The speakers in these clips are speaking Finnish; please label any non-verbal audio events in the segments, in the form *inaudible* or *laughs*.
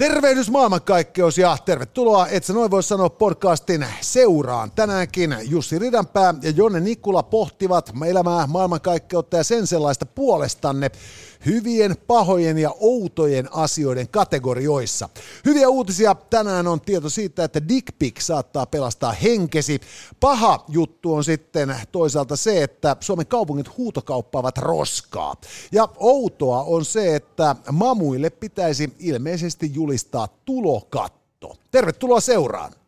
Tervehdys maailmankaikkeus ja tervetuloa, et sä noin voi sanoa podcastin seuraan. Tänäänkin Jussi Ridanpää ja Jonne Nikula pohtivat elämää, maailmankaikkeutta ja sen sellaista puolestanne hyvien, pahojen ja outojen asioiden kategorioissa. Hyviä uutisia tänään on tieto siitä, että dick pic saattaa pelastaa henkesi. Paha juttu on sitten toisaalta se, että Suomen kaupungit huutokauppaavat roskaa. Ja outoa on se, että mamuille pitäisi ilmeisesti julistaa tulokatto. Tervetuloa seuraan.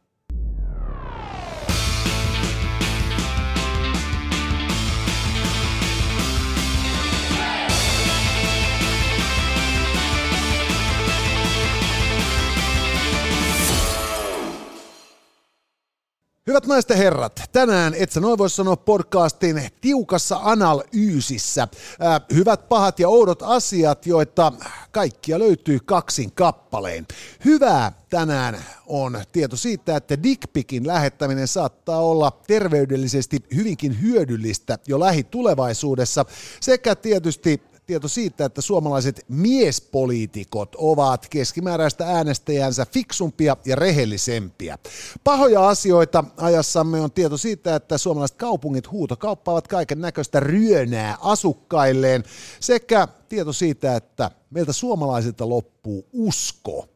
Hyvät naiset ja herrat, tänään et sä noin sanoa podcastin tiukassa analyysissä. Äh, hyvät, pahat ja oudot asiat, joita kaikkia löytyy kaksin kappaleen. Hyvää tänään on tieto siitä, että dickpikin lähettäminen saattaa olla terveydellisesti hyvinkin hyödyllistä jo lähitulevaisuudessa sekä tietysti tieto siitä, että suomalaiset miespoliitikot ovat keskimääräistä äänestäjänsä fiksumpia ja rehellisempiä. Pahoja asioita ajassamme on tieto siitä, että suomalaiset kaupungit huutokauppaavat kaiken näköistä ryönää asukkailleen sekä tieto siitä, että meiltä suomalaisilta loppuu usko.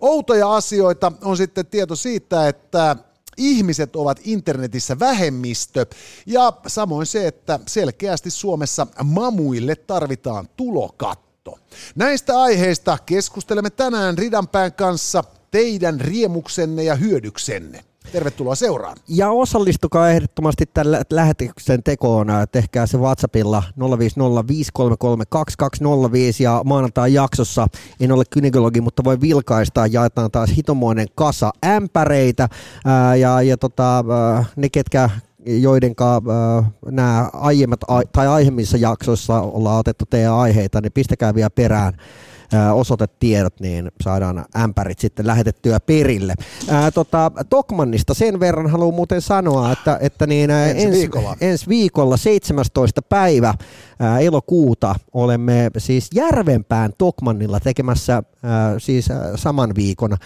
Outoja asioita on sitten tieto siitä, että ihmiset ovat internetissä vähemmistö ja samoin se, että selkeästi Suomessa mamuille tarvitaan tulokatto. Näistä aiheista keskustelemme tänään Ridanpään kanssa teidän riemuksenne ja hyödyksenne. Tervetuloa seuraan. Ja osallistukaa ehdottomasti tällä lähetyksen tekoon. Tehkää se WhatsAppilla 050 ja maanantai jaksossa, en ole kynekologi, mutta voi vilkaista, jaetaan taas hitomoinen kasa ämpäreitä ja, ja tota, ne, ketkä joidenka nämä aiemmat tai aiemmissa jaksoissa ollaan otettu teidän aiheita, niin pistäkää vielä perään osoitetiedot, niin saadaan ämpärit sitten lähetettyä perille. Ää, tota, Tokmannista sen verran haluan muuten sanoa, että, että niin, ensi, ensi, viikolla. ensi viikolla 17. päivä ää, elokuuta olemme siis Järvenpään Tokmannilla tekemässä ää, siis saman viikon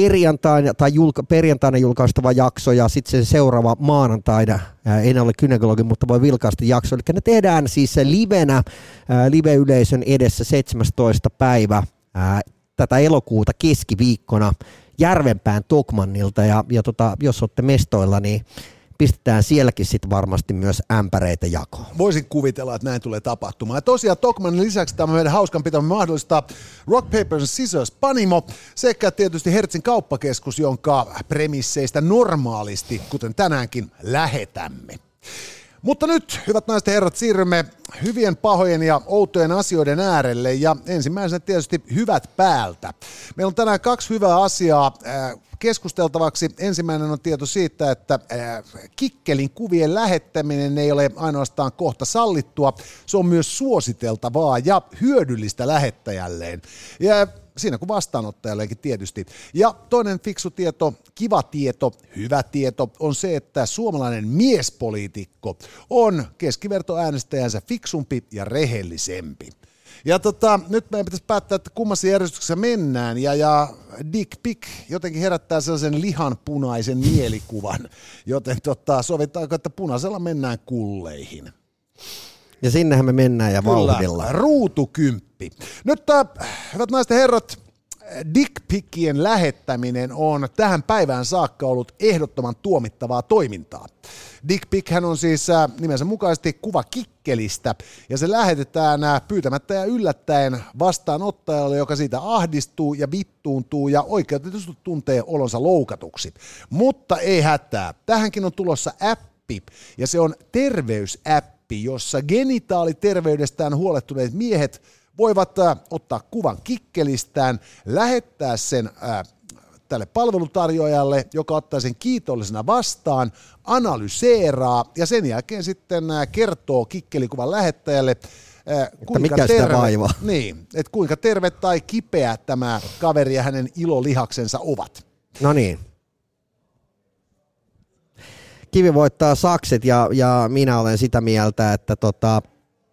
perjantaina, tai julka, perjantaina julkaistava jakso ja sitten se seuraava maanantaina, ää, en ole kynekologi, mutta voi vilkaista jakso. Eli ne tehdään siis livenä, ää, live-yleisön edessä 17. päivä ää, tätä elokuuta keskiviikkona Järvenpään Tokmannilta ja, ja tota, jos olette mestoilla, niin pistetään sielläkin sitten varmasti myös ämpäreitä jakoon. Voisin kuvitella, että näin tulee tapahtumaan. Ja tosiaan Tokmanin lisäksi tämä meidän hauskan pitämä mahdollistaa Rock Paper Scissors Panimo sekä tietysti Hertzin kauppakeskus, jonka premisseistä normaalisti, kuten tänäänkin, lähetämme. Mutta nyt, hyvät naiset ja herrat, siirrymme hyvien, pahojen ja outojen asioiden äärelle ja ensimmäisenä tietysti hyvät päältä. Meillä on tänään kaksi hyvää asiaa äh, keskusteltavaksi. Ensimmäinen on tieto siitä, että äh, kikkelin kuvien lähettäminen ei ole ainoastaan kohta sallittua, se on myös suositeltavaa ja hyödyllistä lähettäjälleen. Ja siinä kuin vastaanottajallekin tietysti. Ja toinen fiksu tieto, kiva tieto, hyvä tieto on se, että suomalainen miespoliitikko on keskivertoäänestäjänsä fiksumpi ja rehellisempi. Ja tota, nyt meidän pitäisi päättää, että kummassa järjestyksessä mennään. Ja, ja Dick Pick jotenkin herättää sellaisen lihanpunaisen mielikuvan. *laughs* Joten tota, sovitaanko, että punaisella mennään kulleihin. Ja sinnehän me mennään ja Kyllä, vauhdilla. ruutukymppi. Nyt äh, hyvät naiset ja herrat, dickpickien lähettäminen on tähän päivään saakka ollut ehdottoman tuomittavaa toimintaa. Dickpickhän on siis äh, nimensä mukaisesti kuva kikkelistä ja se lähetetään äh, pyytämättä ja yllättäen vastaanottajalle, joka siitä ahdistuu ja vittuuntuu ja oikeutetusti tuntee olonsa loukatuksi. Mutta ei hätää. Tähänkin on tulossa appi ja se on terveysäppi jossa genitaaliterveydestään huolettuneet miehet voivat äh, ottaa kuvan kikkelistään, lähettää sen äh, tälle palvelutarjoajalle, joka ottaa sen kiitollisena vastaan, analyseeraa ja sen jälkeen sitten äh, kertoo kikkelikuvan lähettäjälle, kuinka mikä terve, sitä vaivaa. *laughs* Niin, että kuinka terve tai kipeä tämä kaveri ja hänen ilolihaksensa ovat. No niin kivi voittaa sakset ja, ja minä olen sitä mieltä, että tota,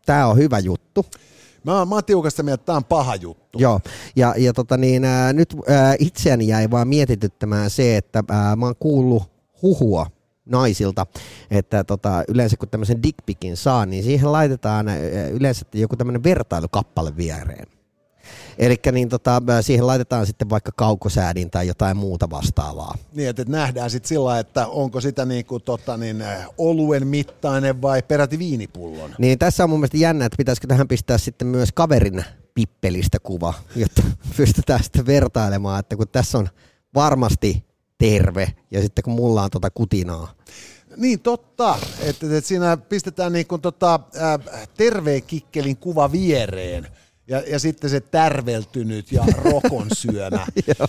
tämä on hyvä juttu. Mä, mä oon tiukasta mieltä, että tämä on paha juttu. Joo, ja, ja tota niin, ää, nyt ää, itseäni jäi vaan mietityttämään se, että ää, mä oon kuullut huhua naisilta, että tota, yleensä kun tämmöisen dickpikin saa, niin siihen laitetaan ää, yleensä joku tämmöinen vertailukappale viereen. Eli niin tota, siihen laitetaan sitten vaikka kaukosäädin tai jotain muuta vastaavaa. Niin, että nähdään sitten sillä että onko sitä niin kuin, tota, niin, äh, oluen mittainen vai peräti viinipullon. Niin tässä on mun mielestä jännä, että pitäisikö tähän pistää sitten myös kaverin pippelistä kuva, jotta *laughs* pystytään sitten vertailemaan, että kun tässä on varmasti terve ja sitten kun mulla on tota kutinaa. Niin totta, että, että siinä pistetään niin kuin tota, äh, terveen kikkelin kuva viereen – ja, ja sitten se tärveltynyt ja *laughs* rokon syömä. Joo.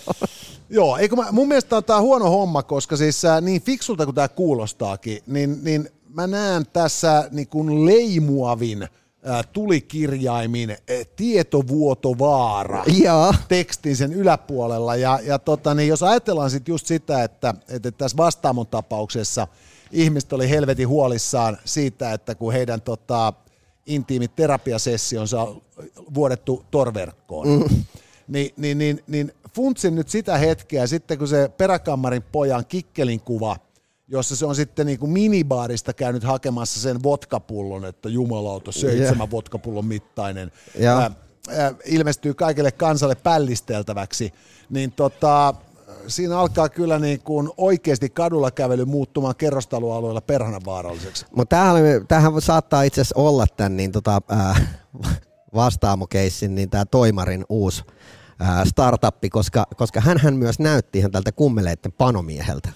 Joo, eikö mä, mun mielestä tämä on huono homma, koska siis äh, niin fiksulta kuin tämä kuulostaakin, niin, niin mä näen tässä niin kuin leimuavin äh, tulikirjaimin äh, tietovuotovaara ja. tekstin sen yläpuolella. Ja, ja tota, niin jos ajatellaan sitten just sitä, että, että tässä vastaamon tapauksessa ihmiset oli helvetin huolissaan siitä, että kun heidän tota, intiimit terapiasessionsa on vuodettu torverkkoon. Mm. Ni, niin, niin, niin funtsin nyt sitä hetkeä, sitten kun se peräkammarin pojan kikkelin kuva, jossa se on sitten niin kuin minibaarista käynyt hakemassa sen vodkapullon, että jumalauta, seitsemän yeah. vodkapullon mittainen, yeah. ää, ilmestyy kaikille kansalle pällisteltäväksi, niin tota, siinä alkaa kyllä niin kuin oikeasti kadulla kävely muuttumaan kerrostaloalueella perhana vaaralliseksi. Mutta tämähän saattaa itse asiassa olla tämän niin tota, äh, vastaamokeissin, niin tämä Toimarin uusi äh, startuppi, koska, koska hän myös näytti ihan tältä kummeleiden panomieheltä.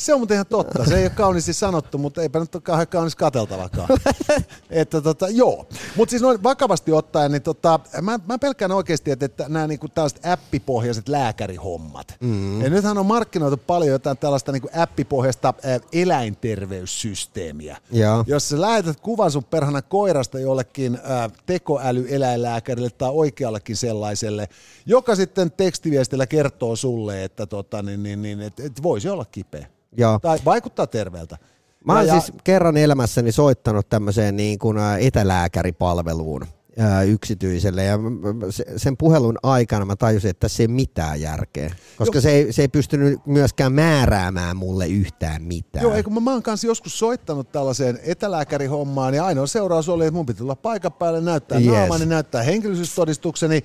Se on muuten ihan totta. Se ei ole kauniisti sanottu, mutta eipä nyt ole kauhean kaunis kateltavakaan. *laughs* että tota, joo. Mutta siis noin vakavasti ottaen, niin tota, mä, mä pelkään oikeasti, että, että nämä niinku tällaiset appipohjaiset lääkärihommat. Mm. Ja nythän on markkinoitu paljon jotain tällaista niinku appipohjaista eläinterveyssysteemiä. Ja. Jos sä lähetät kuvan sun perhana koirasta jollekin ä, tekoälyeläinlääkärille tai oikeallekin sellaiselle, joka sitten tekstiviestillä kertoo sulle, että tota, niin, niin, niin, et, et voisi olla kipeä. Joo. Tai vaikuttaa terveeltä. Mä oon ja, siis kerran elämässäni soittanut tämmöiseen niin kuin etälääkäripalveluun yksityiselle ja sen puhelun aikana mä tajusin, että se ei mitään järkeä, koska Joo. se ei, se ei pystynyt myöskään määräämään mulle yhtään mitään. Joo, eikö mä, mä oon kanssa joskus soittanut tällaiseen etälääkärihommaan ja ainoa seuraus oli, että mun piti tulla paikan päälle, näyttää yes. naamani, näyttää henkilöllisyystodistukseni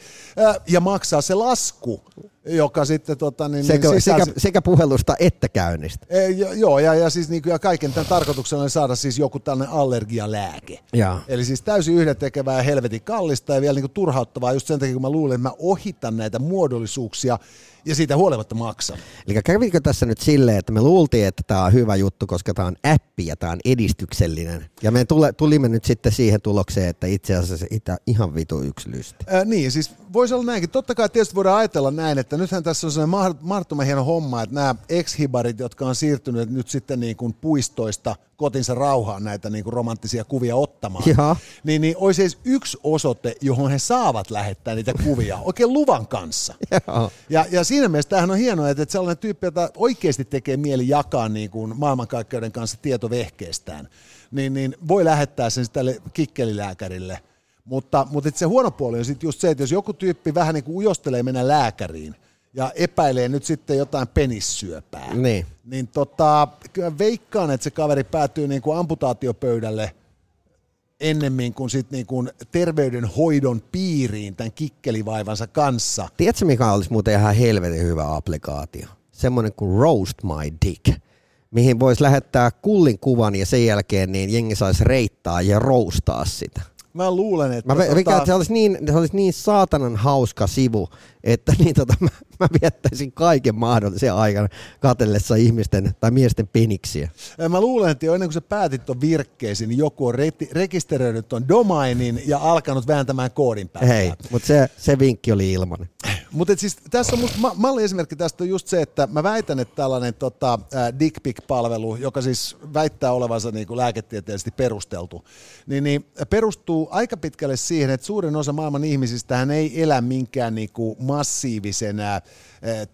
ja maksaa se lasku joka sitten tota, niin, sekä, niin sisälsi... sekä, sekä, puhelusta että käynnistä. E, jo, joo, ja, ja, siis niin, ja kaiken tämän tarkoituksena oli saada siis joku tällainen allergialääke. Ja. Eli siis täysin yhdentekevää ja helvetin kallista ja vielä niin kuin turhauttavaa just sen takia, kun mä luulen, että mä ohitan näitä muodollisuuksia ja siitä huolimatta maksan. Eli kävikö tässä nyt silleen, että me luultiin, että tämä on hyvä juttu, koska tämä on appi ja tämä on edistyksellinen. Ja me tule, tulimme nyt sitten siihen tulokseen, että itse asiassa itä ihan vitu yksi lysti. Ää, niin, siis voisi olla näinkin. Totta kai tietysti voidaan ajatella näin, että nythän tässä on sellainen mahdottoman hieno homma, että nämä ex-hibarit, jotka on siirtyneet nyt sitten niin kuin puistoista kotinsa rauhaan näitä niin kuin romanttisia kuvia ottamaan, Jaha. niin, niin olisi edes yksi osoite, johon he saavat lähettää niitä kuvia oikein luvan kanssa. *laughs* Ja, ja siinä mielessä tämähän on hienoa, että sellainen tyyppi, jota oikeasti tekee mieli jakaa niin kuin maailmankaikkeuden kanssa tietovehkeestään, niin, niin voi lähettää sen tälle kikkelilääkärille. Mutta, mutta se huono puoli on sitten just se, että jos joku tyyppi vähän niin kuin ujostelee mennä lääkäriin, ja epäilee nyt sitten jotain penissyöpää. Niin. Niin tota, kyllä veikkaan, että se kaveri päätyy niin kuin amputaatiopöydälle ennemmin kuin, sit niin kuin terveydenhoidon piiriin tämän kikkelivaivansa kanssa. Tiedätkö, mikä olisi muuten ihan helvetin hyvä applikaatio? Semmoinen kuin Roast My Dick, mihin voisi lähettää kullin kuvan ja sen jälkeen niin jengi saisi reittaa ja roustaa sitä. Mä luulen, että... Mä tota... että se olisi, niin, se olisi niin saatanan hauska sivu, että niin tota, mä, mä viettäisin kaiken mahdollisen aikana katellessa ihmisten tai miesten peniksiä. Mä luulen, että jo ennen kuin sä päätit ton virkkeesi, niin joku on re- rekisteröinyt ton domainin ja alkanut vääntämään koodin päälle. Hei, mutta se, se vinkki oli ilmanen. Mutta siis tässä on musta ma- malliesimerkki tästä on just se, että mä väitän, että tällainen tota, dick pic-palvelu, joka siis väittää olevansa niin kuin lääketieteellisesti perusteltu, niin, niin perustuu aika pitkälle siihen, että suurin osa maailman ihmisistä ei elä minkään niin kuin massiivisen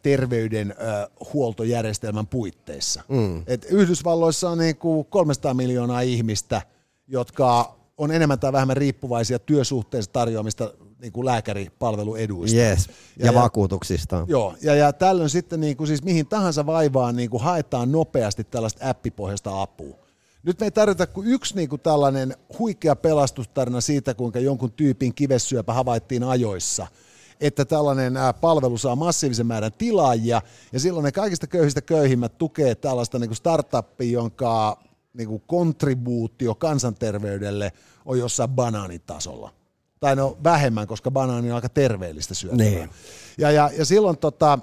terveydenhuoltojärjestelmän puitteissa. Mm. Et Yhdysvalloissa on niin kuin 300 miljoonaa ihmistä, jotka on enemmän tai vähemmän riippuvaisia työsuhteessa tarjoamista niin kuin lääkäripalvelueduista. Yes. Ja, ja, ja vakuutuksista. Joo, ja, ja tällöin sitten niin kuin siis mihin tahansa vaivaan niin kuin haetaan nopeasti tällaista appipohjaista apua. Nyt me ei tarvita kuin yksi niin kuin tällainen huikea pelastustarina siitä, kuinka jonkun tyypin kivessyöpä havaittiin ajoissa – että tällainen palvelu saa massiivisen määrän tilaajia, ja silloin ne kaikista köyhistä köyhimmät tukee tällaista niin kuin startuppia, jonka niin kuin kontribuutio kansanterveydelle on jossain banaanitasolla. Tai no vähemmän, koska banaani on aika terveellistä syötävää. Niin. Ja, ja, ja silloin tota,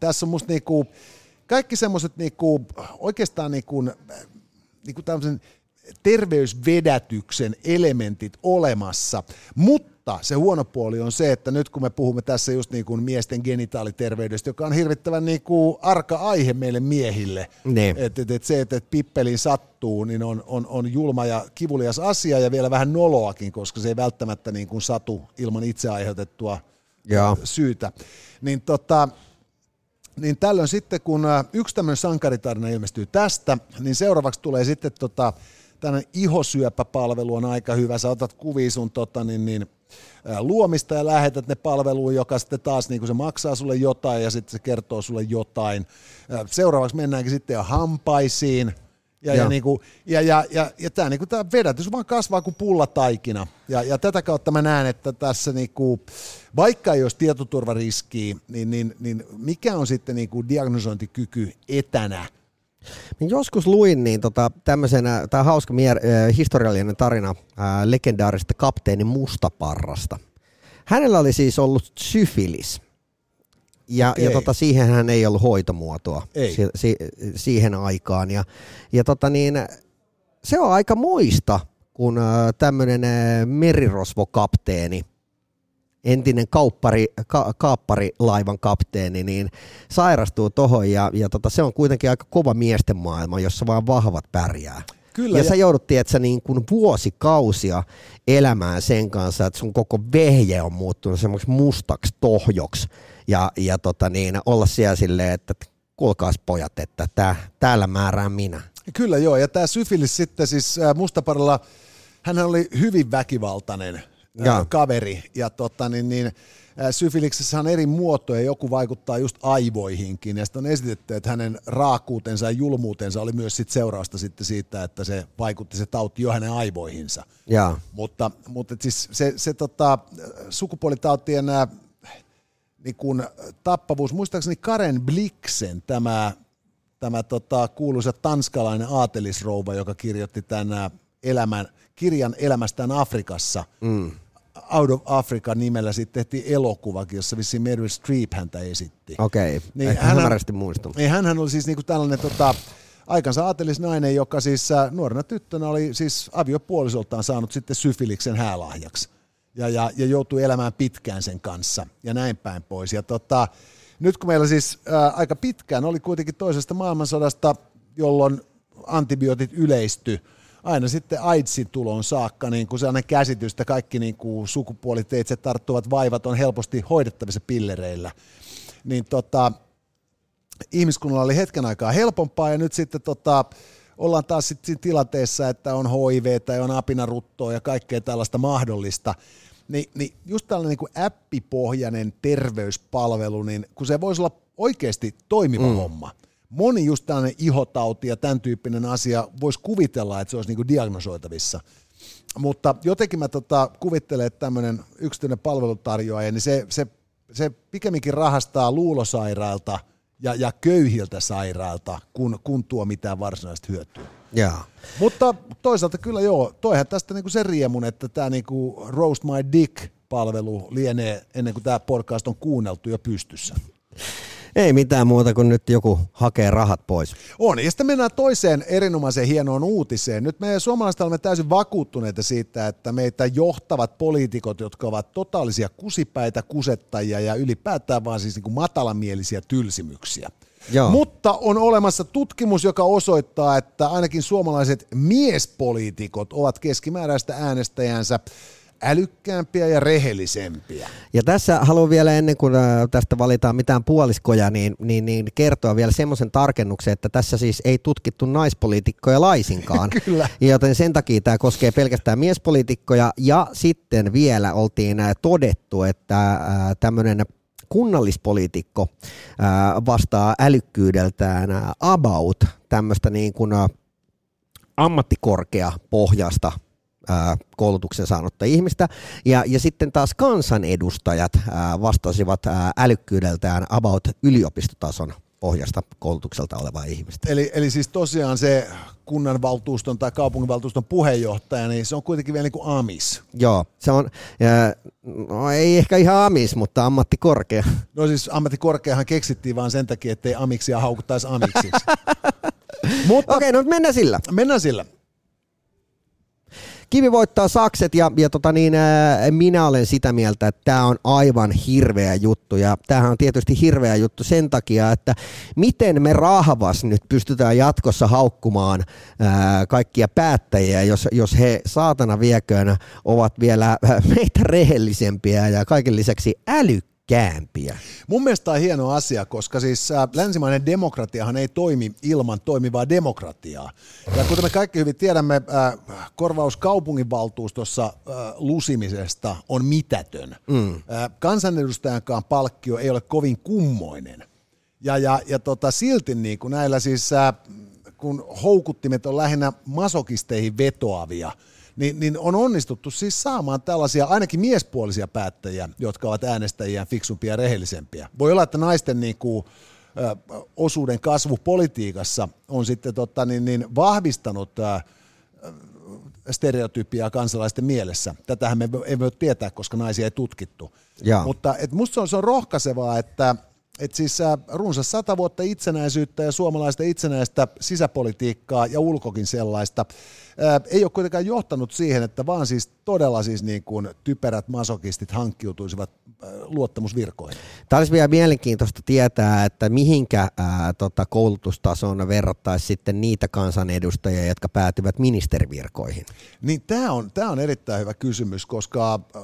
tässä on musta niinku, kaikki semmoiset niinku, oikeastaan niinku, niinku tämmöisen terveysvedätyksen elementit olemassa, mutta mutta se huono puoli on se, että nyt kun me puhumme tässä just niin kuin miesten genitaaliterveydestä, joka on hirvittävän niin kuin arka aihe meille miehille, niin. että et, et se, että et pippeliin sattuu, niin on, on, on julma ja kivulias asia ja vielä vähän noloakin, koska se ei välttämättä niin kuin satu ilman itse aiheutettua ja. syytä. Niin tota, niin tällöin sitten, kun yksi tämmöinen sankaritarina ilmestyy tästä, niin seuraavaksi tulee sitten tota, tämmöinen ihosyöpäpalvelu on aika hyvä. Sä otat kuvia sun tota, niin, niin, luomista ja lähetät ne palveluun, joka sitten taas niin se maksaa sulle jotain ja sitten se kertoo sulle jotain. Seuraavaksi mennäänkin sitten jo hampaisiin. Ja, ja, niin kuin, ja, ja, ja, ja tämä, niin kuin, tämä vedätys vaan kasvaa kuin pullataikina. Ja, ja tätä kautta mä näen, että tässä niin kuin, vaikka ei olisi tietoturvariskiä, niin, niin, niin mikä on sitten niin kuin diagnosointikyky etänä – Mä joskus luin niin tota, tämmöisenä, tämä hauska mier, äh, historiallinen tarina äh, legendaarista kapteeni Mustaparrasta. Hänellä oli siis ollut syfilis. Ja, okay. ja tota, siihen hän ei ollut hoitomuotoa ei. Si, si, siihen aikaan. Ja, ja tota niin, se on aika muista, kun äh, tämmöinen äh, merirosvokapteeni entinen kauppari, ka, kaapparilaivan kapteeni, niin sairastuu tohon ja, ja tota, se on kuitenkin aika kova miesten maailma, jossa vaan vahvat pärjää. Kyllä, ja, ja sä joudut, että niin kuin vuosikausia elämään sen kanssa, että sun koko vehje on muuttunut semmoiksi mustaksi tohjoksi ja, ja tota niin, olla siellä silleen, että kuulkaas pojat, että tää, täällä määrään minä. Kyllä joo, ja tämä syfilis sitten siis Mustaparilla, hän oli hyvin väkivaltainen ja. kaveri. Ja tota, niin, niin, syfiliksessä on eri muotoja, joku vaikuttaa just aivoihinkin, ja sitten on esitetty, että hänen raakuutensa ja julmuutensa oli myös sit seurausta sitten siitä, että se vaikutti se tauti jo hänen aivoihinsa. Ja. Mutta, mutta siis se, se tota, sukupuolitautien ää, niin kun, tappavuus, muistaakseni Karen Bliksen tämä, tämä tota, kuuluisa tanskalainen aatelisrouva, joka kirjoitti tämän elämän, kirjan elämästään Afrikassa, mm Out of Africa nimellä sitten tehtiin elokuvakin, jossa vissiin Meryl Streep häntä esitti. Okei, okay. niin hän, hämärästi muistunut. Niin hän oli siis niinku tällainen tota, aikansa aatelisnainen, joka siis äh, nuorena tyttönä oli siis aviopuolisoltaan saanut sitten syfiliksen häälahjaksi. Ja, ja, ja joutui elämään pitkään sen kanssa ja näin päin pois. Ja tota, nyt kun meillä siis ää, äh, aika pitkään oli kuitenkin toisesta maailmansodasta, jolloin antibiootit yleistyi, aina sitten AIDSin tuloon saakka niin kuin sellainen käsitys, että kaikki niin kuin sukupuoliteitse tarttuvat vaivat on helposti hoidettavissa pillereillä. Niin tota, ihmiskunnalla oli hetken aikaa helpompaa ja nyt sitten tota, ollaan taas sitten siinä tilanteessa, että on HIV tai on apinaruttoa ja kaikkea tällaista mahdollista. Ni, niin just tällainen niin appipohjainen terveyspalvelu, niin kun se voisi olla oikeasti toimiva mm. homma, moni just tällainen ihotauti ja tämän tyyppinen asia voisi kuvitella, että se olisi niinku diagnosoitavissa. Mutta jotenkin mä tota, kuvittelen, että tämmöinen yksityinen palvelutarjoaja, niin se, se, se pikemminkin rahastaa luulosairailta ja, ja köyhiltä sairailta, kun, kun tuo mitään varsinaista hyötyä. Yeah. Mutta toisaalta kyllä joo, toihan tästä niinku se riemun, että tämä niinku Roast My Dick-palvelu lienee ennen kuin tämä podcast on kuunneltu ja pystyssä. Ei mitään muuta kuin nyt joku hakee rahat pois. On, ja sitten mennään toiseen erinomaiseen hienoon uutiseen. Nyt me suomalaiset olemme täysin vakuuttuneita siitä, että meitä johtavat poliitikot, jotka ovat totaalisia kusipäitä, kusettajia ja ylipäätään vaan siis niin kuin matalamielisiä tylsimyksiä. Joo. Mutta on olemassa tutkimus, joka osoittaa, että ainakin suomalaiset miespoliitikot ovat keskimääräistä äänestäjänsä älykkäämpiä ja rehellisempiä. Ja tässä haluan vielä ennen kuin tästä valitaan mitään puoliskoja, niin, niin, niin kertoa vielä semmoisen tarkennuksen, että tässä siis ei tutkittu naispoliitikkoja laisinkaan. *laughs* Kyllä. Joten sen takia tämä koskee pelkästään miespoliitikkoja ja sitten vielä oltiin todettu, että tämmöinen kunnallispoliitikko vastaa älykkyydeltään about tämmöistä niin kuin ammattikorkea pohjasta koulutuksen saanutta ihmistä. Ja, ja sitten taas kansanedustajat vastasivat älykkyydeltään about yliopistotason pohjasta koulutukselta olevaa ihmistä. Eli, eli siis tosiaan se kunnanvaltuuston tai kaupunginvaltuuston puheenjohtaja, niin se on kuitenkin vielä niin kuin amis. Joo, se on, no ei ehkä ihan amis, mutta ammattikorkea. No siis ammattikorkeahan keksittiin vaan sen takia, ettei amiksia haukuttaisi amiksiksi. *laughs* Okei, no mennään sillä. Mennään sillä. Kivi voittaa sakset ja, ja tota niin, ää, minä olen sitä mieltä, että tämä on aivan hirveä juttu. Ja tämähän on tietysti hirveä juttu sen takia, että miten me rahvas nyt pystytään jatkossa haukkumaan ää, kaikkia päättäjiä, jos, jos he saatana vieköön ovat vielä meitä rehellisempiä ja kaiken lisäksi älykkäitä käämpiä. Mun mielestä tämä on hieno asia, koska siis äh, länsimainen demokratiahan ei toimi ilman toimivaa demokratiaa. Ja kuten me kaikki hyvin tiedämme, äh, korvaus kaupunginvaltuustossa äh, lusimisesta on mitätön. Mm. Kansanedustajankaan palkkio ei ole kovin kummoinen. Ja, ja, ja tota, silti niin kuin näillä siis, kun houkuttimet on lähinnä masokisteihin vetoavia – niin, niin on onnistuttu siis saamaan tällaisia ainakin miespuolisia päättäjiä, jotka ovat äänestäjiä fiksumpia ja rehellisempiä. Voi olla, että naisten niin kuin, ö, osuuden kasvu politiikassa on sitten totta, niin, niin vahvistanut ö, stereotypia kansalaisten mielessä. Tätähän me ei voi tietää, koska naisia ei tutkittu. Ja. Mutta et musta se on, se on rohkaisevaa, että et siis runsas sata vuotta itsenäisyyttä ja suomalaista itsenäistä sisäpolitiikkaa ja ulkokin sellaista ei ole kuitenkaan johtanut siihen, että vaan siis todella siis niin kuin typerät masokistit hankkiutuisivat luottamusvirkoihin. Tämä olisi vielä mielenkiintoista tietää, että mihinkä ää, tota, koulutustasoon verrattaisi sitten niitä kansanedustajia, jotka päätyvät ministerivirkoihin. Niin tämä on, tämä on erittäin hyvä kysymys, koska äh,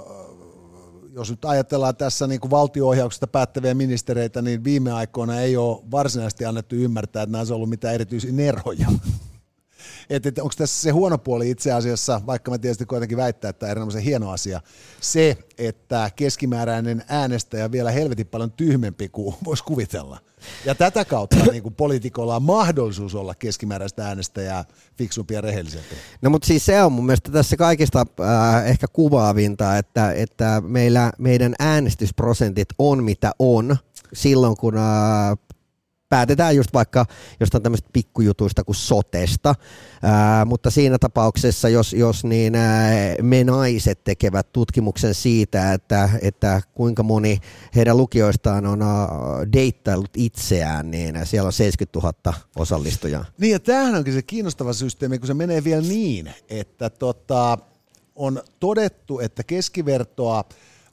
jos nyt ajatellaan tässä niin kuin valtio-ohjauksesta päättäviä ministereitä, niin viime aikoina ei ole varsinaisesti annettu ymmärtää, että nämä on ollut mitään erityisiä neroja. Että, että onko tässä se huono puoli itse asiassa, vaikka mä tietysti kuitenkin väittää, että tämä on erinomaisen hieno asia, se, että keskimääräinen äänestäjä vielä helvetin paljon tyhmempi kuin *laughs* voisi kuvitella. Ja tätä kautta niin kuin poliitikolla on mahdollisuus olla keskimääräistä äänestäjää fiksumpi ja rehellisempi. No mutta siis se on mun mielestä tässä kaikista äh, ehkä kuvaavinta, että, että meillä, meidän äänestysprosentit on mitä on silloin, kun äh, päätetään just vaikka jostain tämmöistä pikkujutuista kuin sotesta, ää, mutta siinä tapauksessa, jos, jos niin ää, me naiset tekevät tutkimuksen siitä, että, että kuinka moni heidän lukijoistaan on ää, deittailut itseään, niin siellä on 70 000 osallistujaa. Niin ja tämähän onkin se kiinnostava systeemi, kun se menee vielä niin, että tota, on todettu, että keskivertoa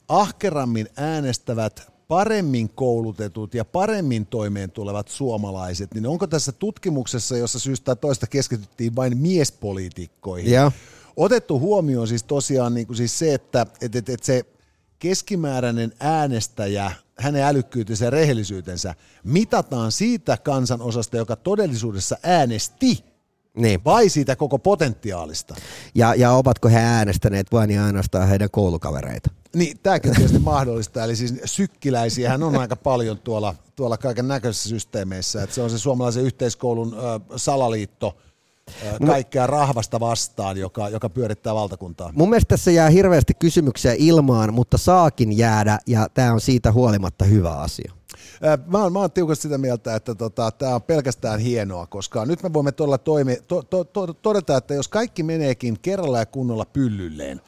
ahkerammin äänestävät paremmin koulutetut ja paremmin toimeen tulevat suomalaiset, niin onko tässä tutkimuksessa, jossa syystä toista keskityttiin vain miespoliitikkoihin, ja. otettu huomioon siis tosiaan niin kuin siis se, että, että, että, että se keskimääräinen äänestäjä, hänen älykkyytensä ja rehellisyytensä mitataan siitä kansanosasta, joka todellisuudessa äänesti niin. vai siitä koko potentiaalista. Ja, ja ovatko he äänestäneet vain ja ainoastaan heidän koulukavereita? Niin, tämäkin tietysti mahdollista. Eli siis sykkiläisiä on aika paljon tuolla, tuolla kaiken näköisissä systeemeissä. Että se on se suomalaisen yhteiskoulun ö, salaliitto, kaikkea rahvasta vastaan, joka, joka pyörittää valtakuntaa. Mun mielestä tässä jää hirveästi kysymyksiä ilmaan, mutta saakin jäädä, ja tämä on siitä huolimatta hyvä asia. Mä oon, mä oon tiukasti sitä mieltä, että tota, tämä on pelkästään hienoa, koska nyt me voimme todella toimi, to, to, to, todeta, että jos kaikki meneekin kerralla ja kunnolla pyllylleen,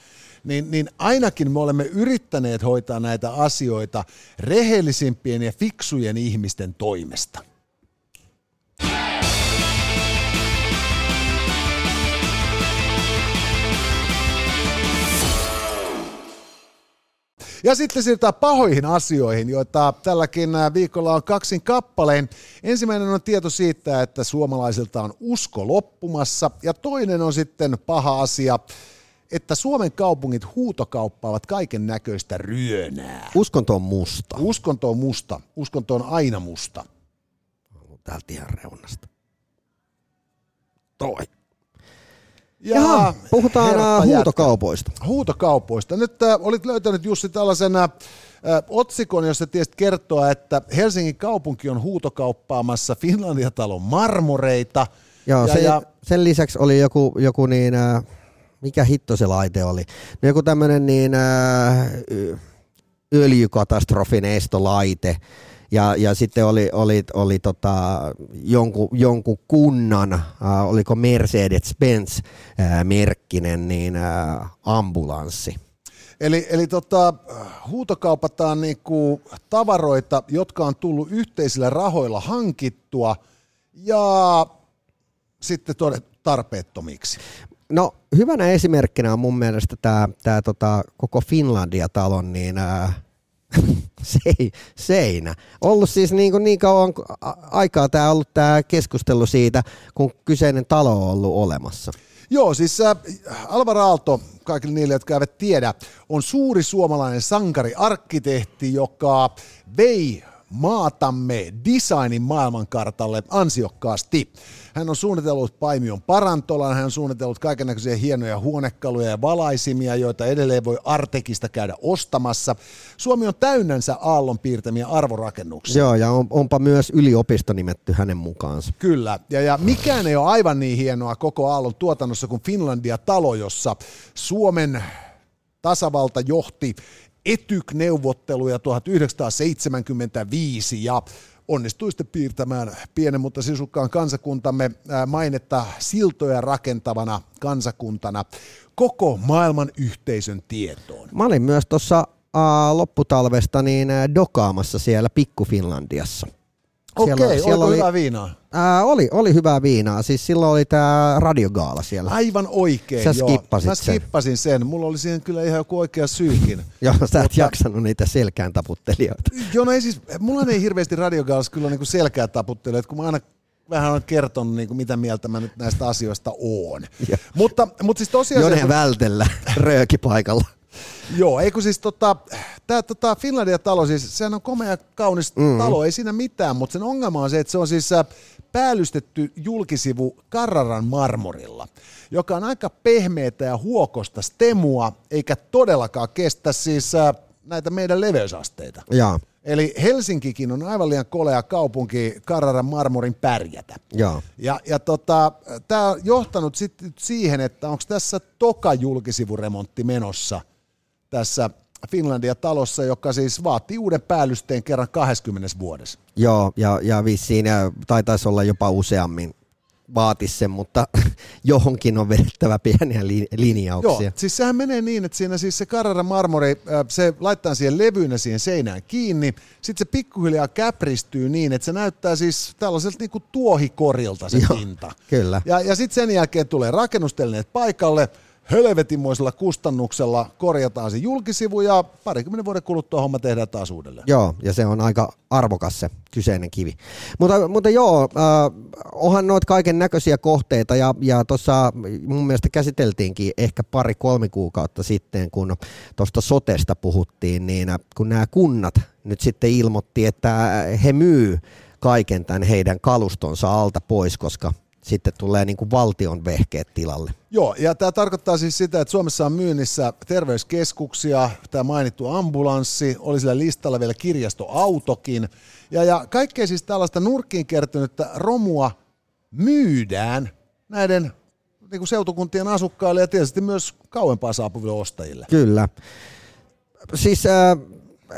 niin, niin ainakin me olemme yrittäneet hoitaa näitä asioita rehellisimpien ja fiksujen ihmisten toimesta. Ja sitten siirrytään pahoihin asioihin, joita tälläkin viikolla on kaksin kappaleen. Ensimmäinen on tieto siitä, että suomalaisilta on usko loppumassa, ja toinen on sitten paha asia, että Suomen kaupungit huutokauppaavat kaiken näköistä ryönää. Uskonto on musta. Uskonto on musta. Uskonto on aina musta. Täältä ihan reunasta. Toi. Ja Jaha, puhutaan herra ää, jätkä. huutokaupoista. Huutokaupoista. Nyt äh, olit löytänyt Jussi tällaisen äh, otsikon, jossa tiesit kertoa, että Helsingin kaupunki on huutokauppaamassa Finlandia-talon marmoreita. Joo, ja, sen, ja, sen lisäksi oli joku, joku niin, äh, mikä hitto se laite oli? No joku tämmöinen niin äh, öljykatastrofin estolaite. Ja, ja sitten oli, oli, oli tota, jonkun, jonkun kunnan, äh, oliko Mercedes-Benz äh, merkkinen, niin äh, ambulanssi. eli eli tota, huutokaupataan niinku tavaroita, jotka on tullut yhteisillä rahoilla hankittua ja sitten todettu tarpeettomiksi. No hyvänä esimerkkinä on mun mielestä tämä tää, tota, koko Finlandia-talon niin, ää, *laughs* se, seinä. Ollut siis niin, kuin niin kauan aikaa tämä ollut tämä keskustelu siitä, kun kyseinen talo on ollut olemassa. Joo, siis Alvar Aalto, kaikille niille, jotka eivät tiedä, on suuri suomalainen sankari-arkkitehti, joka vei maatamme designin maailmankartalle ansiokkaasti. Hän on suunnitellut Paimion parantolan, hän on suunnitellut kaikenlaisia hienoja huonekaluja ja valaisimia, joita edelleen voi Artekista käydä ostamassa. Suomi on täynnänsä Aallon piirtämiä arvorakennuksia. Joo, ja on, onpa myös yliopisto nimetty hänen mukaansa. Kyllä, ja, ja mikään ei ole aivan niin hienoa koko Aallon tuotannossa kuin Finlandia-talo, jossa Suomen tasavalta johti Etyk-neuvotteluja 1975 ja onnistui sitten piirtämään pienen, mutta sisukkaan kansakuntamme mainetta siltoja rakentavana kansakuntana koko maailman yhteisön tietoon. Mä olin myös tuossa lopputalvesta niin dokaamassa siellä Pikku-Finlandiassa. Okei, Siellä- okay, siellä oli- hyvää viinaa? Ää, oli, oli hyvää viinaa, siis silloin oli tämä radiogaala siellä. Aivan oikein, Sä joo. Mä sen. skippasin sen. Mulla oli siihen kyllä ihan joku oikea syykin. *laughs* Joo, sä et Mutta- jaksanut niitä selkään taputtelijoita. Joo, no ei siis, mulla ei hirveästi radiogaalassa kyllä niinku selkää taputtele, että kun mä aina vähän olen kertonut, niinku, mitä mieltä mä nyt näistä asioista oon. Mutta, mutta siis tosiaan... Jone vältellä *laughs* rööki Joo, eikö siis tota, tämä tota Finlandia-talo, siis sehän on komea kaunis mm. talo, ei siinä mitään, mutta sen ongelma on se, että se on siis äh, päällystetty julkisivu Carraran marmorilla, joka on aika pehmeätä ja huokosta stemua, eikä todellakaan kestä siis äh, näitä meidän leveysasteita. Joo, Eli Helsinkikin on aivan liian kolea kaupunki Carraran marmorin pärjätä. joo. Ja, ja tota, tämä on johtanut sitten siihen, että onko tässä toka julkisivuremontti menossa tässä Finlandia-talossa, joka siis vaatii uuden päällysteen kerran 20 vuodessa. Joo, ja, ja vissiin ja taitaisi olla jopa useammin vaatis sen, mutta *laughs* johonkin on vedettävä pieniä li- Joo, linjauksia. siis sehän menee niin, että siinä siis se Carrara marmori, äh, se laittaa siihen levyynä siihen seinään kiinni, sitten se pikkuhiljaa käpristyy niin, että se näyttää siis tällaiselta niinku tuohikorilta se Joo, pinta. kyllä. Ja, ja sitten sen jälkeen tulee rakennustelineet paikalle, helvetimoisella kustannuksella korjataan se julkisivu ja parikymmenen vuoden kuluttua homma tehdään taas uudelleen. Joo, ja se on aika arvokas se kyseinen kivi. Mutta, mutta joo, äh, onhan noita kaiken näköisiä kohteita ja, ja tuossa mun mielestä käsiteltiinkin ehkä pari-kolme kuukautta sitten, kun tuosta sotesta puhuttiin, niin äh, kun nämä kunnat nyt sitten ilmoitti, että he myy kaiken tämän heidän kalustonsa alta pois, koska sitten tulee niin kuin valtion vehkeet tilalle. Joo, ja tämä tarkoittaa siis sitä, että Suomessa on myynnissä terveyskeskuksia, tämä mainittu ambulanssi, oli sillä listalla vielä kirjastoautokin, ja, ja kaikkea siis tällaista nurkkiin kertynyttä romua myydään näiden niin kuin seutukuntien asukkaille ja tietysti myös kauempaa saapuville ostajille. Kyllä. Siis äh,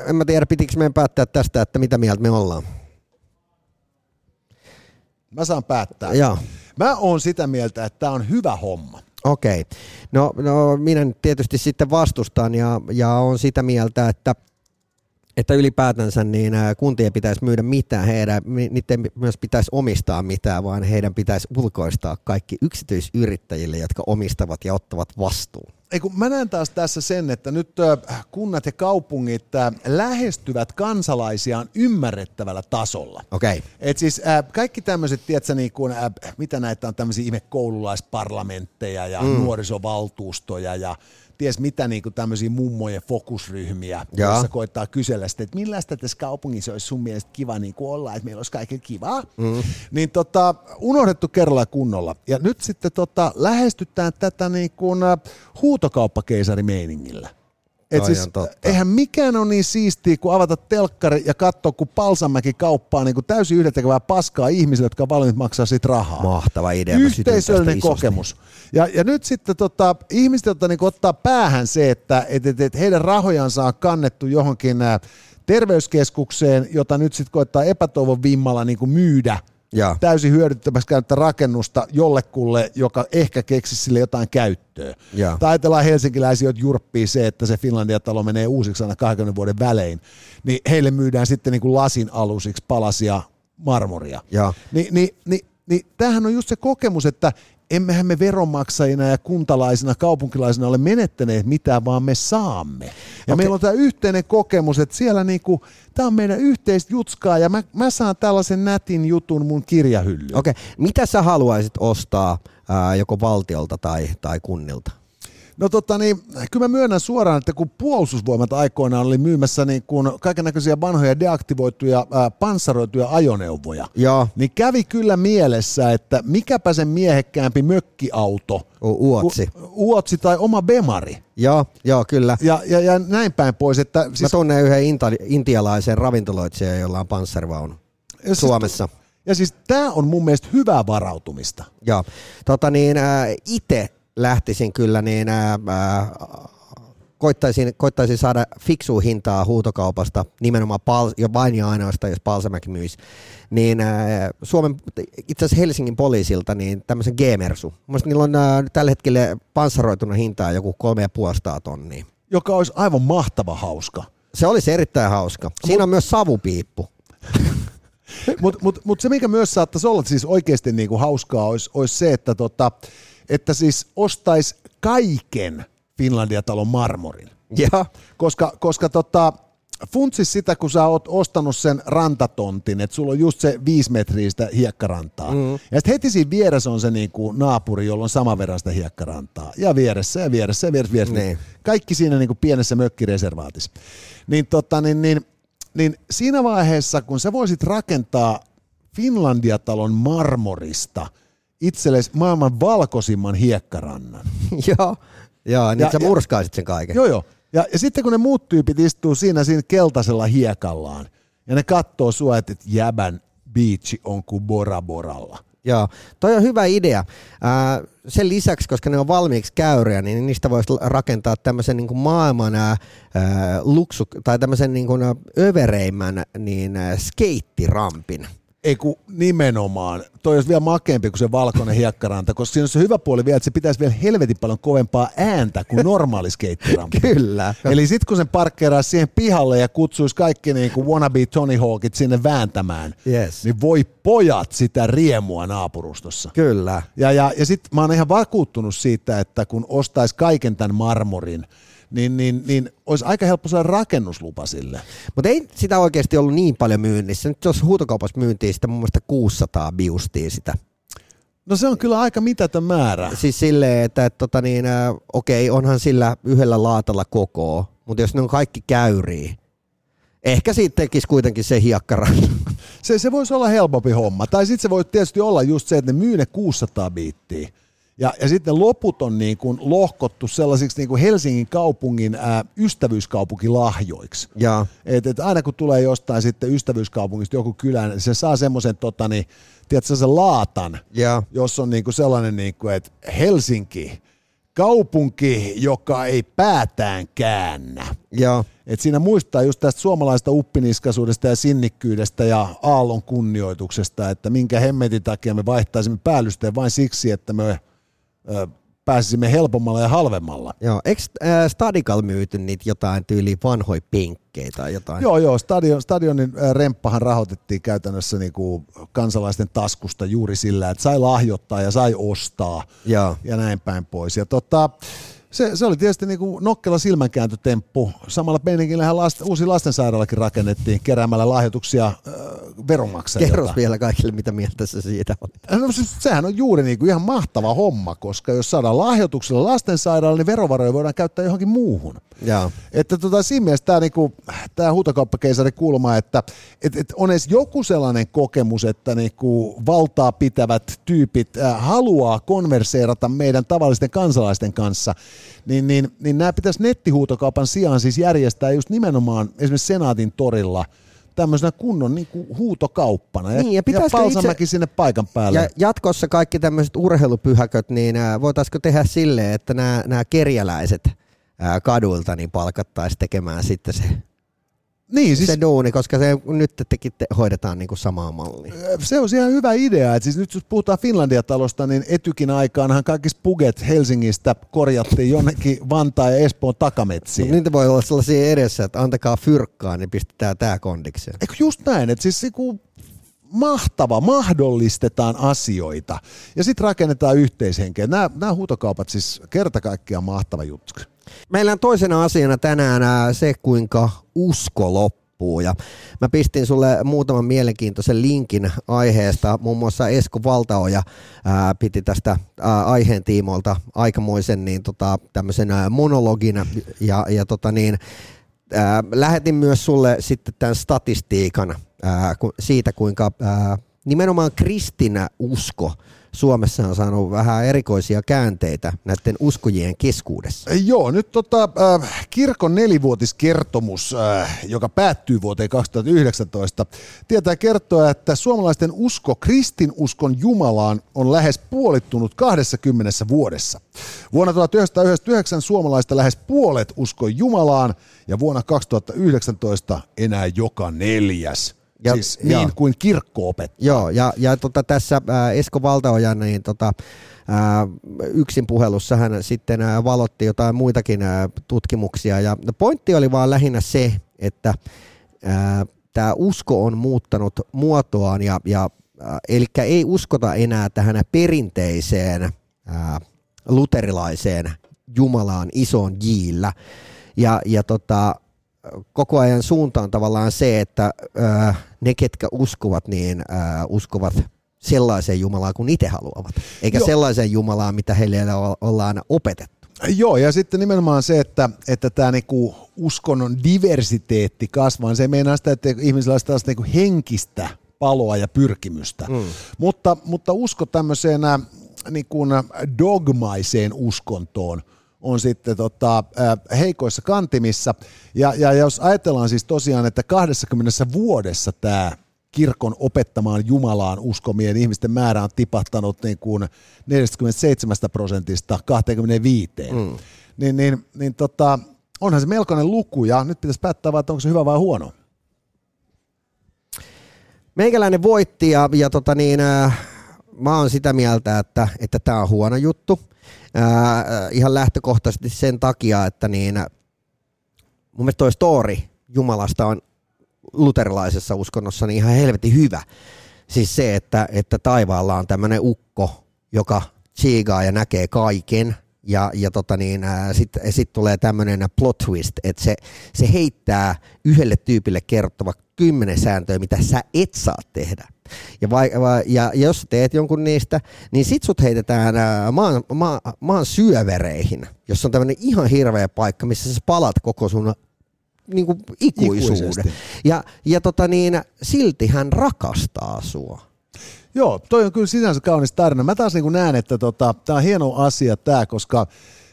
en mä tiedä, pitikö meidän päättää tästä, että mitä mieltä me ollaan. Mä saan päättää. Joo. Mä oon sitä mieltä, että tämä on hyvä homma. Okei. No, no minä tietysti sitten vastustan ja, ja on sitä mieltä, että, että ylipäätänsä niin kuntien pitäisi myydä mitään, heidän, niiden myös pitäisi omistaa mitään, vaan heidän pitäisi ulkoistaa kaikki yksityisyrittäjille, jotka omistavat ja ottavat vastuun. Ei kun mä näen taas tässä sen, että nyt kunnat ja kaupungit lähestyvät kansalaisiaan ymmärrettävällä tasolla. Okei. Okay. Et siis äh, kaikki tämmöiset, tiedätkö, niin kuin, äh, mitä näitä on tämmöisiä ihme koululaisparlamentteja ja mm. nuorisovaltuustoja ja ties mitä niin kuin tämmöisiä mummojen fokusryhmiä, Jaa. joissa koittaa kysellä sitä, että millaista tässä kaupungissa olisi sun mielestä kiva niin kuin olla, että meillä olisi kaikille kivaa. Mm. Niin tota, unohdettu kerralla kunnolla. Ja nyt sitten tota, lähestytään tätä niin kuin äh, huutokauppakeisarimeiningillä. Et siis, totta. eihän mikään ole niin siistiä kuin avata telkkari ja katsoa, kun Palsamäki kauppaa niin kuin täysin yhdentekevää paskaa ihmisille, jotka on valmiit maksaa siitä rahaa. Mahtava idea. Yhteisöllinen kokemus. Ja, ja nyt sitten tota, ihmiset, jotka niin ottaa päähän se, että et, et, et heidän rahojansa on kannettu johonkin ä, terveyskeskukseen, jota nyt sitten koittaa epätoivon vimmalla niin kuin myydä Jaa. täysin hyödyttämässä käyttä rakennusta jollekulle, joka ehkä keksisi sille jotain käyttöä. Jaa. Tai ajatellaan helsinkiläisiä, jotka jurppii se, että se Finlandia-talo menee uusiksi aina 20 vuoden välein, niin heille myydään sitten niin kuin lasin alusiksi palasia marmoria. Jaa. Ni, niin, niin, niin tämähän on just se kokemus, että emmehän me veronmaksajina ja kuntalaisina, kaupunkilaisina ole menettäneet mitään, vaan me saamme. Ja okay. meillä on tämä yhteinen kokemus, että siellä niinku, tämä on meidän yhteistä jutskaa ja mä, mä saan tällaisen nätin jutun mun kirjahyllyyn. Okei, okay. mitä sä haluaisit ostaa ää, joko valtiolta tai, tai kunnilta? No tota niin, kyllä mä myönnän suoraan, että kun puolustusvoimat aikoinaan oli myymässä niin kuin kaiken näköisiä vanhoja deaktivoituja, ää, panssaroituja ajoneuvoja, Joo, niin kävi kyllä mielessä, että mikäpä sen miehekkäämpi mökkiauto, U- Uotsi. ku- Uotsi tai oma Bemari. Joo, joo, kyllä. Ja, ja, ja näin päin pois, että Siis... Mä siis, tunnen yhden inta- intialaisen ravintoloitsijan, jolla on panssarivaunu ja siis- Suomessa. Ja siis tämä on mun mielestä hyvää varautumista. Joo. Tota niin, äh, itse lähtisin kyllä niin, äh, äh, koittaisin, koittaisin saada fiksua hintaa huutokaupasta, nimenomaan pal- jo vain ja ainoastaan, jos Palsamäki myisi, niin äh, Suomen, itse asiassa Helsingin poliisilta, niin tämmöisen G-mersu. Mielestäni niillä on äh, tällä hetkellä panssaroituna hintaa joku 3,5 tonnia. Joka olisi aivan mahtava hauska. Se olisi erittäin hauska. Siinä on myös savupiippu. *laughs* Mutta mut, mut se, mikä myös saattaisi olla siis oikeasti niinku hauskaa, olisi, olisi se, että, tota, että siis ostaisi kaiken Finlandia-talon marmorin. Joo. Koska, koska tota, funtsis sitä, kun sä oot ostanut sen rantatontin, että sulla on just se viisi metriä sitä hiekkarantaa. Mm. Ja sitten heti siinä vieressä on se niinku naapuri, jolla on sama verran sitä hiekkarantaa. Ja vieressä ja vieressä ja vieressä. vieressä. Niin. Kaikki siinä niinku pienessä mökkireservaatissa. Niin, tota, niin, niin, niin siinä vaiheessa, kun sä voisit rakentaa Finlandia-talon marmorista itsellesi maailman valkoisimman hiekkarannan, *laughs* Joo. Joo, niin Ja- sä murskaisit sen kaiken. Joo, joo. Ja, ja sitten kun ne muut tyypit istuu siinä, siinä keltaisella hiekallaan, ja ne katsoo sua, että et jäbän biitsi on kuin Bora Boralla. Joo, toi on hyvä idea. Ää, sen lisäksi, koska ne on valmiiksi käyriä, niin niistä voisi rakentaa tämmöisen niin kuin maailman ää, luksu, tai tämmöisen niin kuin, övereimmän niin, ää, skeittirampin. Ei kun nimenomaan. Toi olisi vielä makeampi kuin se valkoinen hiekkaranta, koska siinä on se hyvä puoli vielä, että se pitäisi vielä helvetin paljon kovempaa ääntä kuin normaali skeittirampi. *laughs* Kyllä. Eli sitten kun sen parkkeeraisi siihen pihalle ja kutsuisi kaikki niin kuin wannabe Tony Hawkit sinne vääntämään, Yes. niin voi pojat sitä riemua naapurustossa. Kyllä. Ja, ja, ja sitten mä oon ihan vakuuttunut siitä, että kun ostaisi kaiken tämän marmorin, niin, niin, niin olisi aika helppo saada rakennuslupa sille. Mutta ei sitä oikeasti ollut niin paljon myynnissä. Nyt jos huutokaupassa myyntiin sitä mun mielestä 600 biustia sitä. No se on kyllä aika mitätön määrä. Siis silleen, että et, tota niin, ä, okei, onhan sillä yhdellä laatalla koko, mutta jos ne on kaikki käyriä, ehkä siitä tekisi kuitenkin se hiekkaran. Se, se voisi olla helpompi homma. Tai sitten se voi tietysti olla just se, että ne myy ne 600 biittiä. Ja, ja sitten loput on niin kuin lohkottu sellaisiksi niin kuin Helsingin kaupungin ää, ystävyyskaupunkilahjoiksi. ja Et, et aina kun tulee jostain sitten ystävyyskaupungista joku kylään, niin se saa semmoisen tota, niin, tiedätkö, sen laatan, ja jos on niinku sellainen, niinku, että Helsinki, kaupunki, joka ei päätään käännä. ja Et siinä muistaa just tästä suomalaista uppiniskaisuudesta ja sinnikkyydestä ja aallon kunnioituksesta, että minkä hemmetin takia me vaihtaisimme päällysteen vain siksi, että me ö, pääsisimme helpommalla ja halvemmalla. Joo, eikö äh, Stadikal myyty niitä jotain tyyli vanhoja penkkejä tai jotain? Joo, joo, stadion, stadionin remppahan rahoitettiin käytännössä niinku kansalaisten taskusta juuri sillä, että sai lahjoittaa ja sai ostaa Joo. ja näin päin pois. Ja tota, se, se oli tietysti niinku nokkela silmänkääntötemppu. Samalla meininkinlähän last, uusi lastensairaalakin rakennettiin keräämällä lahjoituksia äh, veronmaksajilta. Kerros vielä kaikille, mitä mieltä sä siitä olet. No, siis sehän on juuri niinku ihan mahtava homma, koska jos saadaan lahjoituksella lastensairaala, niin verovaroja voidaan käyttää johonkin muuhun. Joo. Että tota, siinä mielessä tämä niinku, tää huutokauppakeisari kulma, että et, et on edes joku sellainen kokemus, että niinku valtaa pitävät tyypit äh, haluaa konverseerata meidän tavallisten kansalaisten kanssa, niin, niin, niin nämä pitäisi nettihuutokaupan sijaan siis järjestää just nimenomaan esimerkiksi Senaatin torilla tämmöisenä kunnon niinku huutokauppana. Ja, Niin, ja ja Palsamäki sinne paikan päälle. Ja jatkossa kaikki tämmöiset urheilupyhäköt, niin äh, voitaisiko tehdä silleen, että nämä, nämä kerjäläiset äh, kaduilta niin palkattaisiin tekemään sitten se, niin, siis... se duuni, koska se nyt tekin te, hoidetaan niin kuin samaa mallia. se on ihan hyvä idea. Et siis nyt jos puhutaan Finlandia-talosta, niin etykin aikaanhan kaikki spuget Helsingistä korjattiin jonnekin Vantaan ja Espoon takametsiin. Niitä voi olla sellaisia edessä, että antakaa fyrkkaa, niin pistetään tämä kondikseen. Eikö just näin, että siis niinku mahtava, mahdollistetaan asioita ja sitten rakennetaan yhteishenkeä. Nämä, nämä huutokaupat siis kerta kaikkiaan mahtava juttu. Meillä on toisena asiana tänään ää, se, kuinka usko loppuu. Ja mä pistin sulle muutaman mielenkiintoisen linkin aiheesta. Muun muassa Esko Valtaoja ää, piti tästä ää, aiheen tiimoilta aikamoisen niin, tota, tämmöisen monologin. Ja, ja tota, niin, ää, lähetin myös sulle sitten tämän statistiikan ää, siitä, kuinka ää, nimenomaan kristinä usko Suomessa on saanut vähän erikoisia käänteitä näiden uskojien keskuudessa. Joo, nyt tota, äh, kirkon nelivuotiskertomus, äh, joka päättyy vuoteen 2019, tietää kertoa, että suomalaisten usko kristinuskon Jumalaan on lähes puolittunut 20 vuodessa. Vuonna 1999 suomalaista lähes puolet uskoi Jumalaan ja vuonna 2019 enää joka neljäs. Ja, siis joo. niin kuin kirkko opettaa. Joo, ja, ja tota, tässä ää, Esko Valtaoja niin, tota, ää, yksin puhelussa hän sitten ää, valotti jotain muitakin ää, tutkimuksia. Ja pointti oli vaan lähinnä se, että tämä usko on muuttanut muotoaan, ja, ja, eli ei uskota enää tähän perinteiseen ää, luterilaiseen Jumalaan isoon jillä. Ja, ja tota, koko ajan suunta on tavallaan se, että ö, ne, ketkä uskovat, niin ö, uskovat sellaiseen Jumalaan kuin itse haluavat, eikä Joo. sellaiseen Jumalaan, mitä heille ollaan opetettu. Joo, ja sitten nimenomaan se, että, että tämä niinku uskonnon diversiteetti kasvaa, se ei meinaa sitä, että ihmisillä olisi tällaista niinku henkistä paloa ja pyrkimystä. Mm. Mutta, mutta usko tämmöiseen äh, niinku dogmaiseen uskontoon on sitten tota, heikoissa kantimissa. Ja, ja jos ajatellaan siis tosiaan, että 20 vuodessa tämä kirkon opettamaan Jumalaan uskomien ihmisten määrä on tipahtanut niin kuin 47 prosentista 25. Mm. Niin, niin, niin tota, onhan se melkoinen luku ja nyt pitäisi päättää vaan, että onko se hyvä vai huono. Meikäläinen voitti ja, ja tota niin, äh, mä oon sitä mieltä, että tämä että on huono juttu. Äh, ihan lähtökohtaisesti sen takia, että niin, mun mielestä toi story Jumalasta on luterilaisessa uskonnossa niin ihan helvetin hyvä. Siis se, että, että taivaalla on tämmöinen ukko, joka tsiigaa ja näkee kaiken. Ja, ja tota niin, sitten sit tulee tämmöinen plot twist, että se, se heittää yhdelle tyypille kertova kymmenen sääntöä, mitä sä et saa tehdä. Ja, vai, vai, ja jos teet jonkun niistä, niin sit sut heitetään ää, maan, maa, maan syövereihin, jossa on tämmöinen ihan hirveä paikka, missä sä palat koko sun niin kuin ikuisuuden. Ikuisesti. Ja, ja tota niin, silti hän rakastaa sua. Joo, toi on kyllä sinänsä kaunis tarina. Mä taas niin näen, että tota, tämä on hieno asia tämä, koska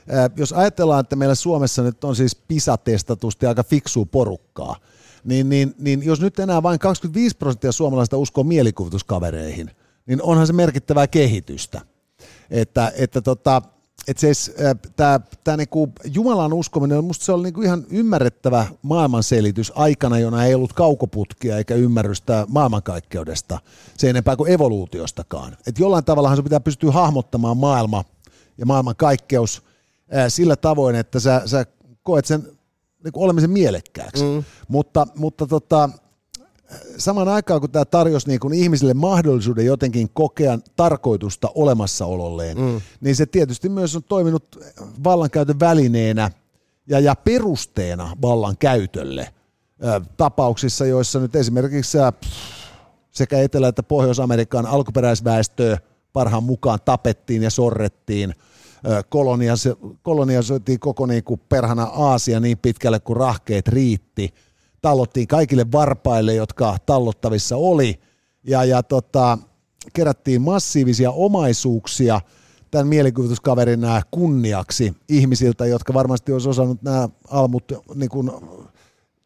ää, jos ajatellaan, että meillä Suomessa nyt on siis PISA-testatusti aika fiksua porukkaa, niin, niin, niin jos nyt enää vain 25 prosenttia suomalaista uskoo mielikuvituskavereihin, niin onhan se merkittävää kehitystä. Että, että tota, että siis, tämä, niinku Jumalan uskominen, musta se oli niinku ihan ymmärrettävä maailmanselitys aikana, jona ei ollut kaukoputkia eikä ymmärrystä maailmankaikkeudesta, se enempää kuin evoluutiostakaan. Et jollain tavallahan se pitää pystyä hahmottamaan maailma ja maailmankaikkeus sillä tavoin, että sä, sä koet sen niin kuin olemisen mielekkääksi. Mm. Mutta, mutta tota, saman aikaan, kun tämä tarjosi niin kuin ihmisille mahdollisuuden jotenkin kokea tarkoitusta olemassaololleen, mm. niin se tietysti myös on toiminut vallankäytön välineenä ja, ja perusteena vallankäytölle tapauksissa, joissa nyt esimerkiksi sekä Etelä- että Pohjois-Amerikan alkuperäisväestöä parhaan mukaan tapettiin ja sorrettiin, koloniasoitiin koko niin kuin perhana Aasia niin pitkälle kuin rahkeet riitti, tallottiin kaikille varpaille, jotka tallottavissa oli, ja, ja tota, kerättiin massiivisia omaisuuksia tämän mielikuvituskaverin kunniaksi ihmisiltä, jotka varmasti olisi osannut nämä almut niin kuin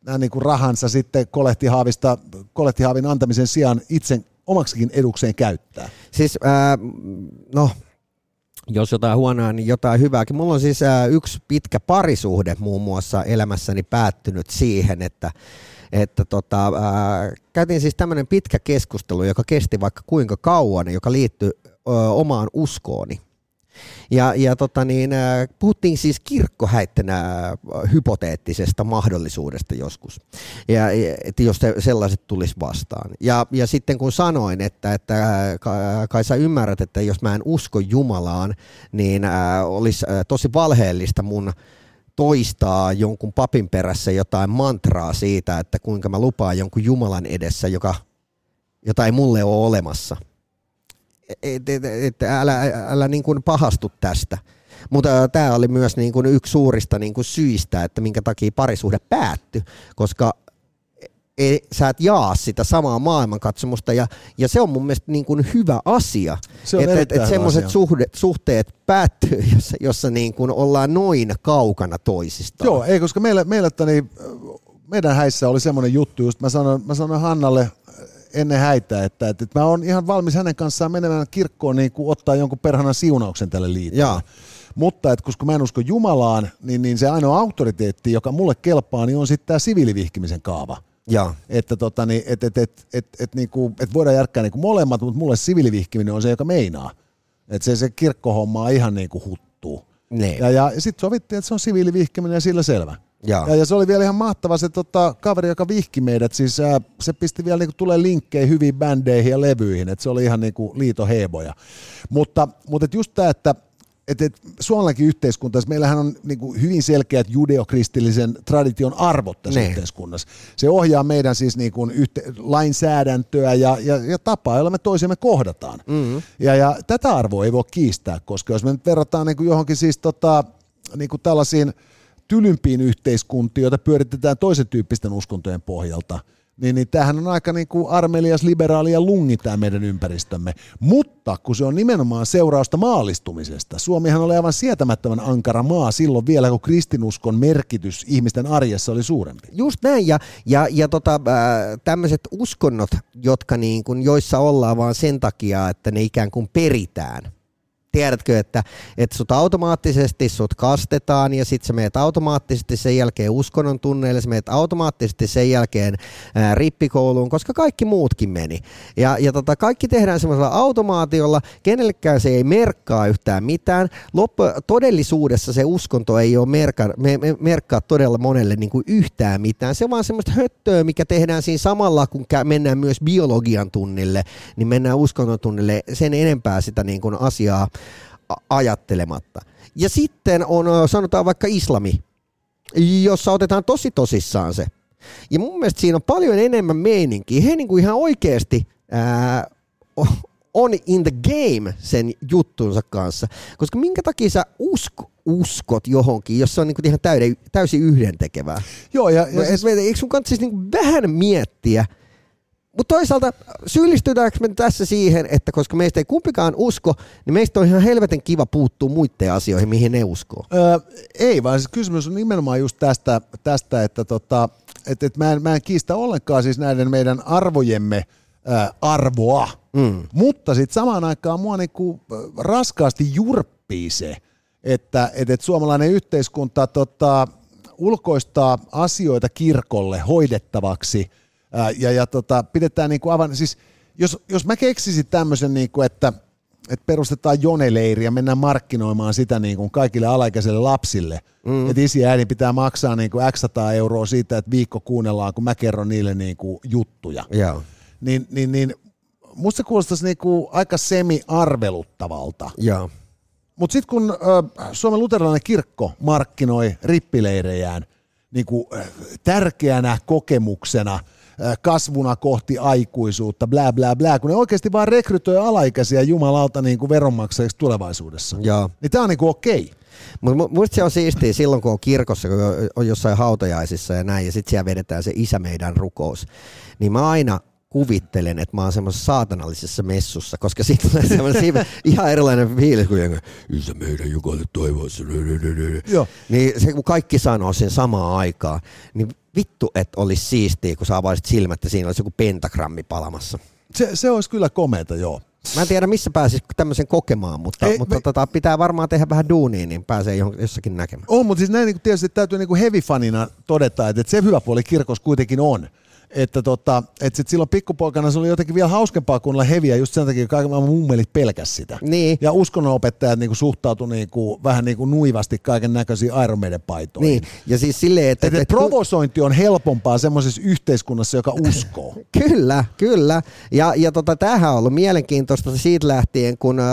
nämä niin kuin rahansa sitten kolehtihaavista, kolehtihaavin antamisen sijaan itse omaksikin edukseen käyttää? Siis, äh, no, jos jotain huonoa, niin jotain hyvääkin. Mulla on siis yksi pitkä parisuhde muun muassa elämässäni päättynyt siihen, että että tota, äh, käytiin siis tämmöinen pitkä keskustelu, joka kesti vaikka kuinka kauan, joka liittyy ö, omaan uskooni. Ja, ja tota niin, äh, puhuttiin siis kirkkohäittänä äh, hypoteettisesta mahdollisuudesta joskus, ja, että jos sellaiset tulisi vastaan. Ja, ja sitten kun sanoin, että, että äh, kai sä ymmärrät, että jos mä en usko Jumalaan, niin olisi tosi valheellista mun toistaa jonkun papin perässä jotain mantraa siitä, että kuinka mä lupaan jonkun Jumalan edessä, joka, jota ei mulle ole olemassa – et, et, et, älä, älä niin kuin pahastu tästä. Mutta tämä oli myös niin kuin yksi suurista niin kuin syistä, että minkä takia parisuhde päättyi, koska ei, sä et jaa sitä samaa maailmankatsomusta ja, ja se on mun mielestä niin kuin hyvä asia, että et, et semmoiset suhteet päättyy, *laughs* jossa, jossa niin kuin ollaan noin kaukana toisistaan. Joo, ei, koska meillä, meillä tani, meidän häissä oli semmoinen juttu, just mä sanoin, mä sanoin Hannalle ennen häitä, että, että, että mä oon ihan valmis hänen kanssaan menemään kirkkoon niin kuin ottaa jonkun perhanan siunauksen tälle liitolle. Mutta että koska mä en usko Jumalaan, niin, niin se ainoa auktoriteetti, joka mulle kelpaa, niin on sitten tämä siviilivihkimisen kaava. Ja. Että tota, niin, et, et, et, et, et, niinku, et voidaan järkkää niinku molemmat, mutta mulle siviilivihkiminen on se, joka meinaa. Että se, se kirkkohomma ihan niinku huttuu. Ne. Ja, ja sitten sovittiin, että se on siviilivihkiminen ja sillä selvä. Ja. Ja, ja se oli vielä ihan mahtava se tota, kaveri, joka vihki meidät. Siis, ää, se pisti vielä niinku, tulee linkkejä hyviin bändeihin ja levyihin, että se oli ihan niinku, liitoheboja. Mutta, mutta et just tämä, että et, et, suomalainen yhteiskunta, meillähän on niinku, hyvin selkeät judeokristillisen tradition arvot tässä ne. yhteiskunnassa. Se ohjaa meidän siis niinku, yhte, lainsäädäntöä ja, ja, ja tapaa, jolla me toisemme kohdataan. Mm-hmm. Ja, ja tätä arvoa ei voi kiistää, koska jos me nyt verrataan niinku, johonkin siis tota, niinku, tällaisiin – tylympiin yhteiskuntiin, joita pyöritetään toisen tyyppisten uskontojen pohjalta, niin, niin tämähän on aika niin kuin armelias, liberaali ja lungi tämä meidän ympäristömme. Mutta kun se on nimenomaan seurausta maallistumisesta, Suomihan oli aivan sietämättömän ankara maa silloin vielä, kun kristinuskon merkitys ihmisten arjessa oli suurempi. Just näin, ja, ja, ja tota, äh, tämmöiset uskonnot, jotka niin kuin, joissa ollaan vaan sen takia, että ne ikään kuin peritään – tiedätkö, että, että sut automaattisesti sut kastetaan ja sitten sä meet automaattisesti sen jälkeen uskonnon tunneille, sä meet automaattisesti sen jälkeen ää, rippikouluun, koska kaikki muutkin meni. Ja, ja tota, kaikki tehdään semmoisella automaatiolla, kenellekään se ei merkkaa yhtään mitään. Loppu, todellisuudessa se uskonto ei ole merkka, me, me, merkkaa todella monelle niin kuin yhtään mitään. Se on vaan semmoista höttöä, mikä tehdään siinä samalla, kun mennään myös biologian tunnille, niin mennään uskonnon tunnille sen enempää sitä niin kuin asiaa ajattelematta. Ja sitten on, sanotaan vaikka islami, jossa otetaan tosi tosissaan se. Ja mun mielestä siinä on paljon enemmän meininkiä. He niin kuin ihan oikeasti ää, on in the game sen juttunsa kanssa. Koska minkä takia sä usko, uskot johonkin, jos se on niin ihan täyden, täysin yhdentekevää? Joo, ja, ja siis... Eikö sun kannattaisi niin vähän miettiä, mutta toisaalta syyllistytäänkö me tässä siihen, että koska meistä ei kumpikaan usko, niin meistä on ihan helvetin kiva puuttua muiden asioihin, mihin ne uskoo? Öö, ei, vaan siis kysymys on nimenomaan just tästä, tästä että tota, et, et mä, en, mä en kiistä ollenkaan siis näiden meidän arvojemme ää, arvoa, mm. mutta sitten samaan aikaan mua niinku raskaasti jurppii se, että et, et suomalainen yhteiskunta tota, ulkoistaa asioita kirkolle hoidettavaksi – ja, ja tota, pidetään niin kuin aivan, siis jos, jos mä keksisin tämmöisen, niin kuin, että että perustetaan joneleiri ja mennään markkinoimaan sitä niin kuin kaikille alaikäisille lapsille. Mm. Että isi ja äidin pitää maksaa niin kuin x euroa siitä, että viikko kuunnellaan, kun mä kerron niille niin kuin juttuja. Joo. Niin, niin, niin musta se kuulostaisi niin kuin aika semi-arveluttavalta. Joo. Mutta sitten kun Suomen luterilainen kirkko markkinoi rippileirejään niin kuin, tärkeänä kokemuksena – kasvuna kohti aikuisuutta, bla bla bla, kun ne oikeasti vaan rekrytoi alaikäisiä jumalauta niin kuin veronmaksajiksi tulevaisuudessa. Joo. Niin tämä on niin kuin okei. Mutta muista se on siistiä silloin, kun on kirkossa, kun on jossain hautajaisissa ja näin, ja sitten siellä vedetään se isä meidän rukous. Niin mä aina kuvittelen, että mä oon semmoisessa saatanallisessa messussa, koska siitä tulee semmoinen *laughs* ihan erilainen fiilis kuin jengi, isä meidän Jukalle toivoissa. Joo. Niin se, kun kaikki sanoo sen samaan aikaan, niin vittu, että olisi siistiä, kun sä avaisit silmät ja siinä olisi joku pentagrammi palamassa. Se, se olisi kyllä komeeta, joo. Mä en tiedä, missä pääsisi tämmöisen kokemaan, mutta, Ei, mutta me... tota, pitää varmaan tehdä vähän duunia, niin pääsee jossakin näkemään. On, mutta siis näin niin tietysti täytyy niin heavy-fanina todeta, että, että se hyvä puoli kirkos kuitenkin on, että, tota, että sit silloin pikkupoikana se oli jotenkin vielä hauskempaa olla heviä just sen takia, että kaikki mummelit pelkäs sitä. Niin. Ja uskonnonopettajat niinku suhtautu niinku, vähän niinku nuivasti kaiken näköisiin Iron Maiden paitoihin. Niin. Ja siis silleen, että... Et, et, et, provosointi on helpompaa semmoisessa yhteiskunnassa, joka uskoo. *laughs* kyllä, kyllä. Ja, ja tota, tämähän on ollut mielenkiintoista siitä lähtien, kun äh,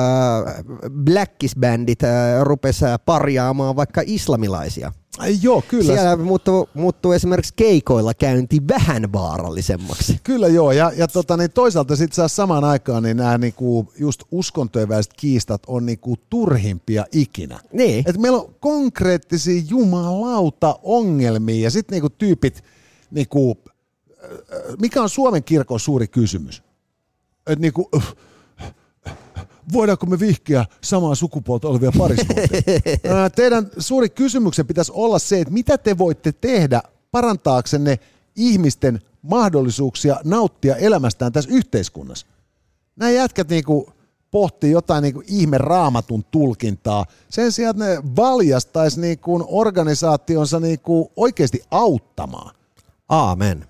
Blackis-bändit äh, rupesi parjaamaan vaikka islamilaisia. Ai joo, kyllä. Siellä muuttuu, muuttuu esimerkiksi keikoilla käynti vähän vaarallisemmaksi. Kyllä joo, ja, ja tota, niin toisaalta sitten saa samaan aikaan niin nämä niinku, just uskontojen kiistat on niinku turhimpia ikinä. Niin. Et meillä on konkreettisia jumalauta ongelmia, ja sitten niinku tyypit, niinku, mikä on Suomen kirkon suuri kysymys? Et niinku, voidaanko me vihkiä samaa sukupuolta olevia pariskuntia? *laughs* Teidän suuri kysymyksen pitäisi olla se, että mitä te voitte tehdä parantaaksenne ihmisten mahdollisuuksia nauttia elämästään tässä yhteiskunnassa. Nämä jätkät niinku pohtii jotain niinku ihme raamatun tulkintaa. Sen sijaan, että ne valjastaisi niinku organisaationsa niinku oikeasti auttamaan. Aamen.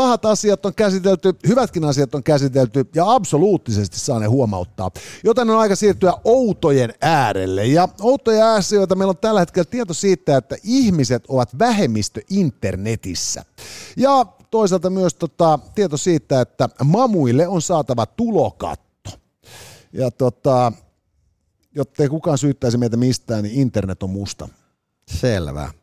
Pahat asiat on käsitelty, hyvätkin asiat on käsitelty ja absoluuttisesti saa ne huomauttaa. Joten on aika siirtyä outojen äärelle. Ja outoja asioita meillä on tällä hetkellä tieto siitä, että ihmiset ovat vähemmistö internetissä. Ja toisaalta myös tota, tieto siitä, että mamuille on saatava tulokatto. Ja tota, jottei kukaan syyttäisi meitä mistään, niin internet on musta. Selvä.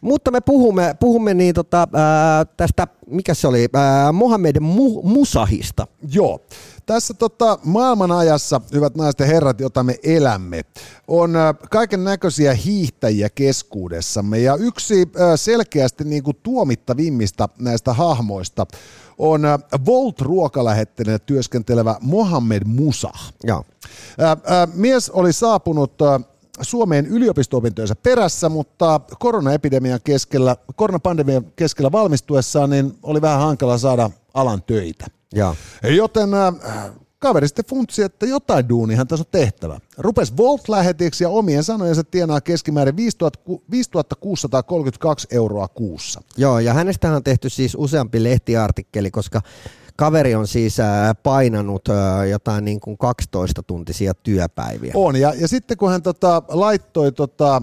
Mutta me puhumme, puhumme niin tota, ää, tästä, mikä se oli, ää, Mohamed Mu- Musahista. Joo. Tässä tota, maailman ajassa, hyvät naiset ja herrat, jota me elämme, on kaiken näköisiä hiihtäjiä keskuudessamme. Ja yksi ää, selkeästi niin kuin tuomittavimmista näistä hahmoista on Volt-ruokalähettenä työskentelevä Mohamed Musah. Joo. Ää, ää, mies oli saapunut ää, Suomeen yliopisto-opintojensa perässä, mutta koronaepidemian keskellä, koronapandemian keskellä valmistuessaan niin oli vähän hankala saada alan töitä. Ja. Joten äh, kaveri sitten funtsi, että jotain duunihan tässä on tehtävä. Rupes Volt-lähetiksi ja omien sanojensa tienaa keskimäärin 5632 euroa kuussa. Joo, ja hänestä on tehty siis useampi lehtiartikkeli, koska Kaveri on siis painanut jotain niin kuin 12 tuntisia työpäiviä. On, ja, ja sitten kun hän tota, laittoi tota,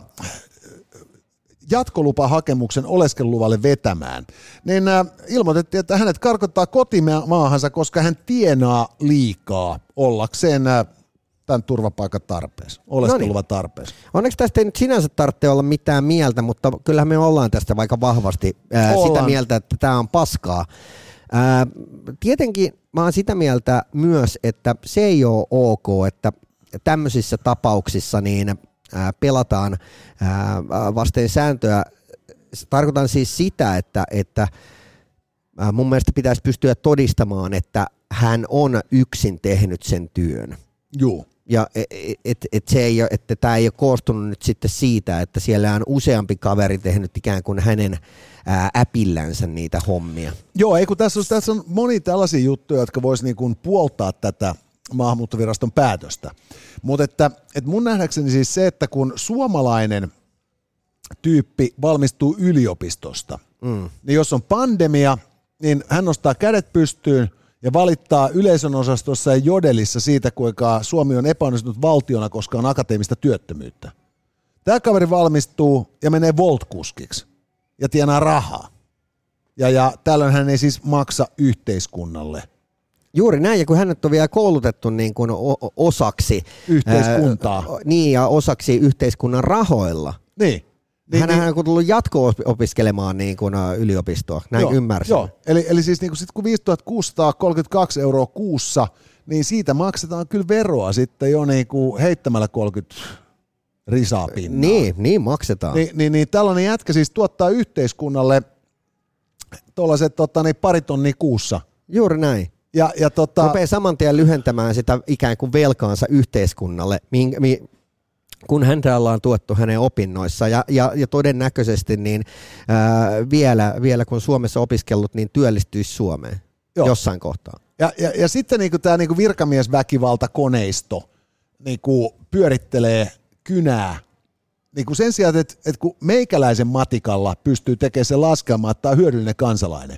jatkolupahakemuksen oleskeluluvalle vetämään, niin äh, ilmoitettiin, että hänet karkottaa kotimaahansa, koska hän tienaa liikaa ollakseen äh, tämän turvapaikan tarpeessa, oleskeluvan tarpeessa. Onneksi tästä ei nyt sinänsä tarvitse olla mitään mieltä, mutta kyllähän me ollaan tästä vaikka vahvasti ää, sitä mieltä, että tämä on paskaa. Ää, tietenkin mä oon sitä mieltä myös, että se ei ole ok, että tämmöisissä tapauksissa niin ää, pelataan ää, vasten sääntöä. Tarkoitan siis sitä, että, että mun mielestä pitäisi pystyä todistamaan, että hän on yksin tehnyt sen työn. Joo. Ja et, et, et se ei ole, että tämä ei ole koostunut nyt sitten siitä, että siellä on useampi kaveri tehnyt ikään kuin hänen ää, äpillänsä niitä hommia. Joo, ei kun tässä on, tässä on moni tällaisia juttuja, jotka voisi niin kuin puoltaa tätä maahanmuuttoviraston päätöstä. Mutta että, että mun nähdäkseni siis se, että kun suomalainen tyyppi valmistuu yliopistosta, mm. niin jos on pandemia, niin hän nostaa kädet pystyyn ja valittaa yleisön osastossa ja jodelissa siitä, kuinka Suomi on epäonnistunut valtiona, koska on akateemista työttömyyttä. Tämä kaveri valmistuu ja menee voltkuskiksi ja tienaa rahaa. Ja, ja tällöin hän ei siis maksa yhteiskunnalle – Juuri näin, ja kun hänet on vielä koulutettu niin kuin osaksi yhteiskuntaa. Ää, niin, ja osaksi yhteiskunnan rahoilla. Niin. Niin, hän niin, on tullut jatko-opiskelemaan niin kuin yliopistoa, näin joo, ymmärsin. Joo, eli, eli siis niin kuin sit kun 5632 euroa kuussa, niin siitä maksetaan kyllä veroa sitten jo niin kuin heittämällä 30 risaa pinnaa. Niin, niin maksetaan. Niin, niin, niin tällainen jätkä siis tuottaa yhteiskunnalle tuollaiset tota, niin pari tonnia kuussa. Juuri näin. Ja, ja tota... Rupeaa saman tien lyhentämään sitä ikään kuin velkaansa yhteiskunnalle, mi, mi, kun häntä ollaan tuettu hänen opinnoissa ja, ja, ja todennäköisesti niin, ää, vielä, vielä kun Suomessa opiskellut, niin työllistyisi Suomeen Joo. jossain kohtaa. Ja, ja, ja sitten niin tämä niin virkamiesväkivaltakoneisto niin pyörittelee kynää niin kuin sen sijaan, että, että kun meikäläisen matikalla pystyy tekemään se laskelma, että tämä on hyödyllinen kansalainen,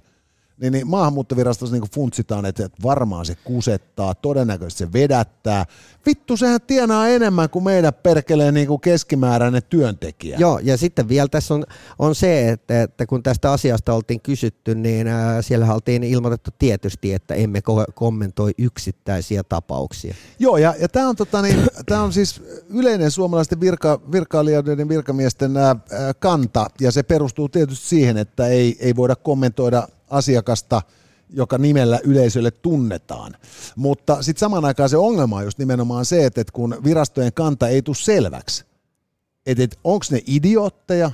niin, niin maahanmuuttovirastossa niin funtsitaan, että, että varmaan se kusettaa, todennäköisesti se vedättää. Vittu, sehän tienaa enemmän kuin meidän perkeleen niin kuin keskimääräinen työntekijä. Joo, ja sitten vielä tässä on, on se, että, että kun tästä asiasta oltiin kysytty, niin äh, siellä oltiin ilmoitettu tietysti, että emme ko- kommentoi yksittäisiä tapauksia. Joo, ja, ja tämä on, tota, niin, *clears throat* tää on siis yleinen suomalaisten virka, virkailijoiden virkamiesten äh, kanta, ja se perustuu tietysti siihen, että ei, ei voida kommentoida asiakasta, joka nimellä yleisölle tunnetaan. Mutta sitten saman aikaan se ongelma on just nimenomaan se, että kun virastojen kanta ei tule selväksi, että et, onko ne idiootteja,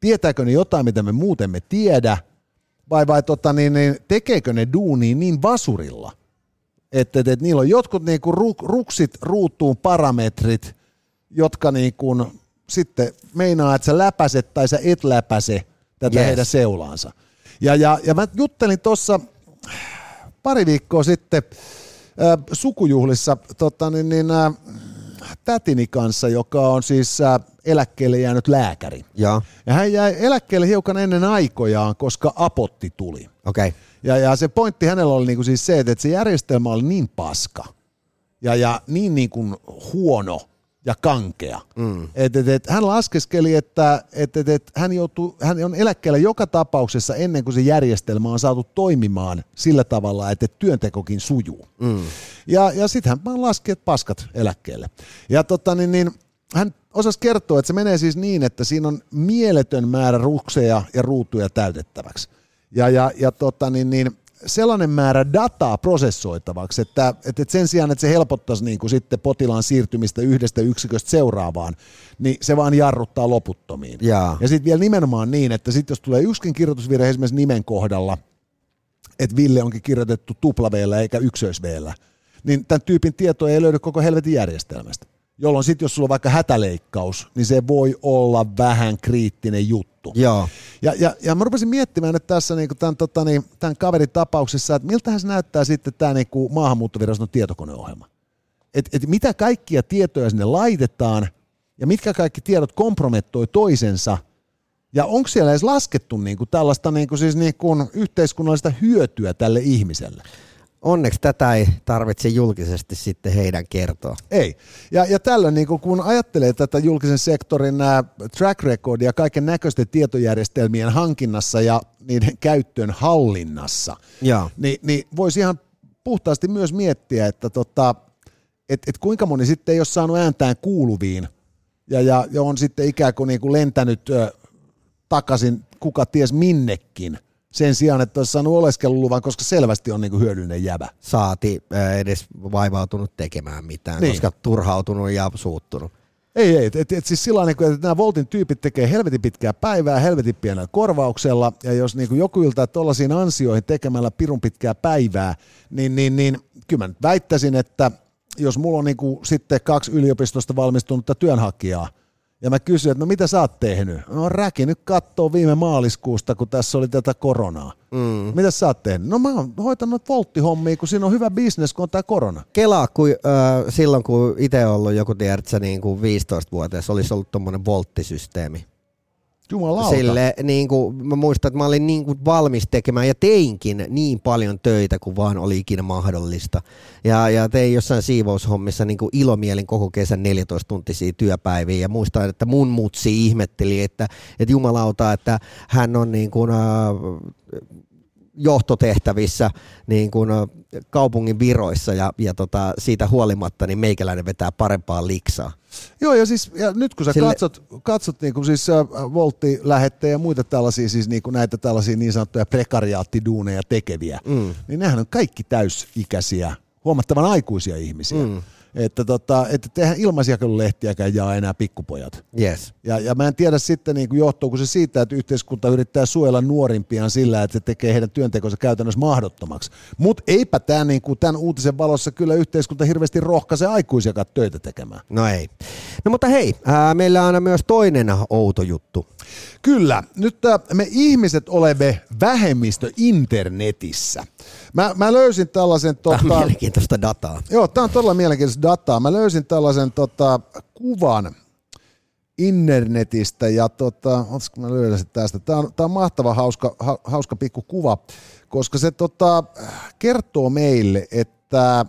tietääkö ne jotain, mitä me muuten me tiedä, vai, vai tota, niin, niin, tekeekö ne duunia niin vasurilla, että et, et, niillä on jotkut niin kuin ruksit ruutuun parametrit, jotka niin kuin, sitten meinaa, että sä läpäset tai sä et läpäse tätä yes. heidän seulaansa. Ja, ja, ja mä juttelin tuossa pari viikkoa sitten äh, sukujuhlissa tota, niin, niin, äh, tätini kanssa, joka on siis äh, eläkkeelle jäänyt lääkäri. Ja. ja hän jäi eläkkeelle hiukan ennen aikojaan, koska apotti tuli. Okay. Ja, ja se pointti hänellä oli niinku siis se, että se järjestelmä oli niin paska ja, ja niin, niin kuin huono, ja kankea. Mm. Et, et, et, hän laskeskeli, että et, et, et, hän, joutuu, hän on eläkkeellä joka tapauksessa ennen kuin se järjestelmä on saatu toimimaan sillä tavalla, että työntekokin sujuu. Mm. Ja, ja sitten hän vaan laski, että paskat eläkkeelle. Ja tota, niin, niin, hän osasi kertoa, että se menee siis niin, että siinä on mieletön määrä rukseja ja ruutuja täytettäväksi. Ja, ja, ja tota, niin, niin, sellainen määrä dataa prosessoitavaksi, että, että sen sijaan, että se helpottaisi niin kuin sitten potilaan siirtymistä yhdestä yksiköstä seuraavaan, niin se vaan jarruttaa loputtomiin. Ja, ja sitten vielä nimenomaan niin, että sitten jos tulee yksikin kirjoitusvirhe esimerkiksi nimen kohdalla, että Ville onkin kirjoitettu tuplaveellä eikä ykkösveellä, niin tämän tyypin tietoa ei löydy koko helvetin järjestelmästä jolloin sitten jos sulla on vaikka hätäleikkaus, niin se voi olla vähän kriittinen juttu. Joo. Ja, ja, ja mä rupesin miettimään nyt tässä niin tämän, tota, niin, tämän kaverin tapauksessa, että miltähän se näyttää sitten tämä niin kuin maahanmuuttoviraston tietokoneohjelma. Et, et mitä kaikkia tietoja sinne laitetaan ja mitkä kaikki tiedot kompromettoi toisensa ja onko siellä edes laskettu niin kuin tällaista niin kuin siis niin kuin yhteiskunnallista hyötyä tälle ihmiselle? Onneksi tätä ei tarvitse julkisesti sitten heidän kertoa. Ei. Ja, ja tällöin niin kun ajattelee tätä julkisen sektorin track recordia kaiken näköisten tietojärjestelmien hankinnassa ja niiden käyttöön hallinnassa, ja. niin, niin voisi ihan puhtaasti myös miettiä, että tota, et, et kuinka moni sitten ei ole saanut ääntään kuuluviin ja, ja, ja on sitten ikään kuin, niin kuin lentänyt ö, takaisin kuka ties minnekin – sen sijaan, että olisi saanut oleskeluluvan, koska selvästi on niin kuin hyödyllinen jävä. Saati edes vaivautunut tekemään mitään, niin. koska turhautunut ja suuttunut. Ei, ei. Et, et siis sillä että nämä Voltin tyypit tekee helvetin pitkää päivää helvetin pienellä korvauksella, ja jos niin kuin joku yltää tuollaisiin ansioihin tekemällä pirun pitkää päivää, niin, niin, niin kyllä mä väittäisin, että jos mulla on niin kuin sitten kaksi yliopistosta valmistunutta työnhakijaa, ja mä kysyin, että no mitä sä oot tehnyt? No räki nyt kattoo viime maaliskuusta, kun tässä oli tätä koronaa. Mm. Mitä sä oot tehnyt? No mä oon hoitanut volttihommia, kun siinä on hyvä bisnes, kun on tää korona. Kelaa, kun, äh, silloin kun itse ollut joku, tiedätkö, niin kuin 15-vuotias, olisi ollut tuommoinen volttisysteemi. Jumalauta. Sille, niin kuin, mä muistan, että mä olin niin kuin valmis tekemään ja teinkin niin paljon töitä kuin vaan oli ikinä mahdollista. Ja, ja tein jossain siivoushommissa niin kuin ilomielin koko kesän 14 tuntisia työpäiviä ja muistan, että mun mutsi ihmetteli, että, että jumalauta, että hän on niin kuin, äh, johtotehtävissä niin kuin kaupungin viroissa ja, ja tota, siitä huolimatta niin meikäläinen vetää parempaa liksaa. Joo, ja, siis, ja nyt kun sä Sille... katsot, katsot niin kuin siis äh, Voltti-lähettejä ja muita tällaisia, siis niin kuin näitä tällaisia niin sanottuja prekariaattiduuneja tekeviä, mm. niin nehän on kaikki täysikäisiä, huomattavan aikuisia ihmisiä. Mm että, tota, että tehdään ilmaisjakelulehtiäkään jaa enää pikkupojat. Yes. Ja, ja mä en tiedä sitten, niin kuin johtuuko se siitä, että yhteiskunta yrittää suojella nuorimpiaan sillä, että se tekee heidän työntekonsa käytännössä mahdottomaksi. Mutta eipä tämä niin kuin tämän uutisen valossa kyllä yhteiskunta hirveästi rohkaise aikuisiakaan töitä tekemään. No ei. No mutta hei, ää, meillä on myös toinen outo juttu. Kyllä, nyt me ihmiset olemme vähemmistö internetissä. Mä, mä löysin tällaisen... Tota, tämä on mielenkiintoista dataa. Joo, tämä on todella mielenkiintoista dataa. Mä löysin tällaisen tota, kuvan internetistä ja tota, mä löydän tästä. Tämä on, tämä on mahtava, hauska, ha, hauska pikku kuva, koska se tota, kertoo meille, että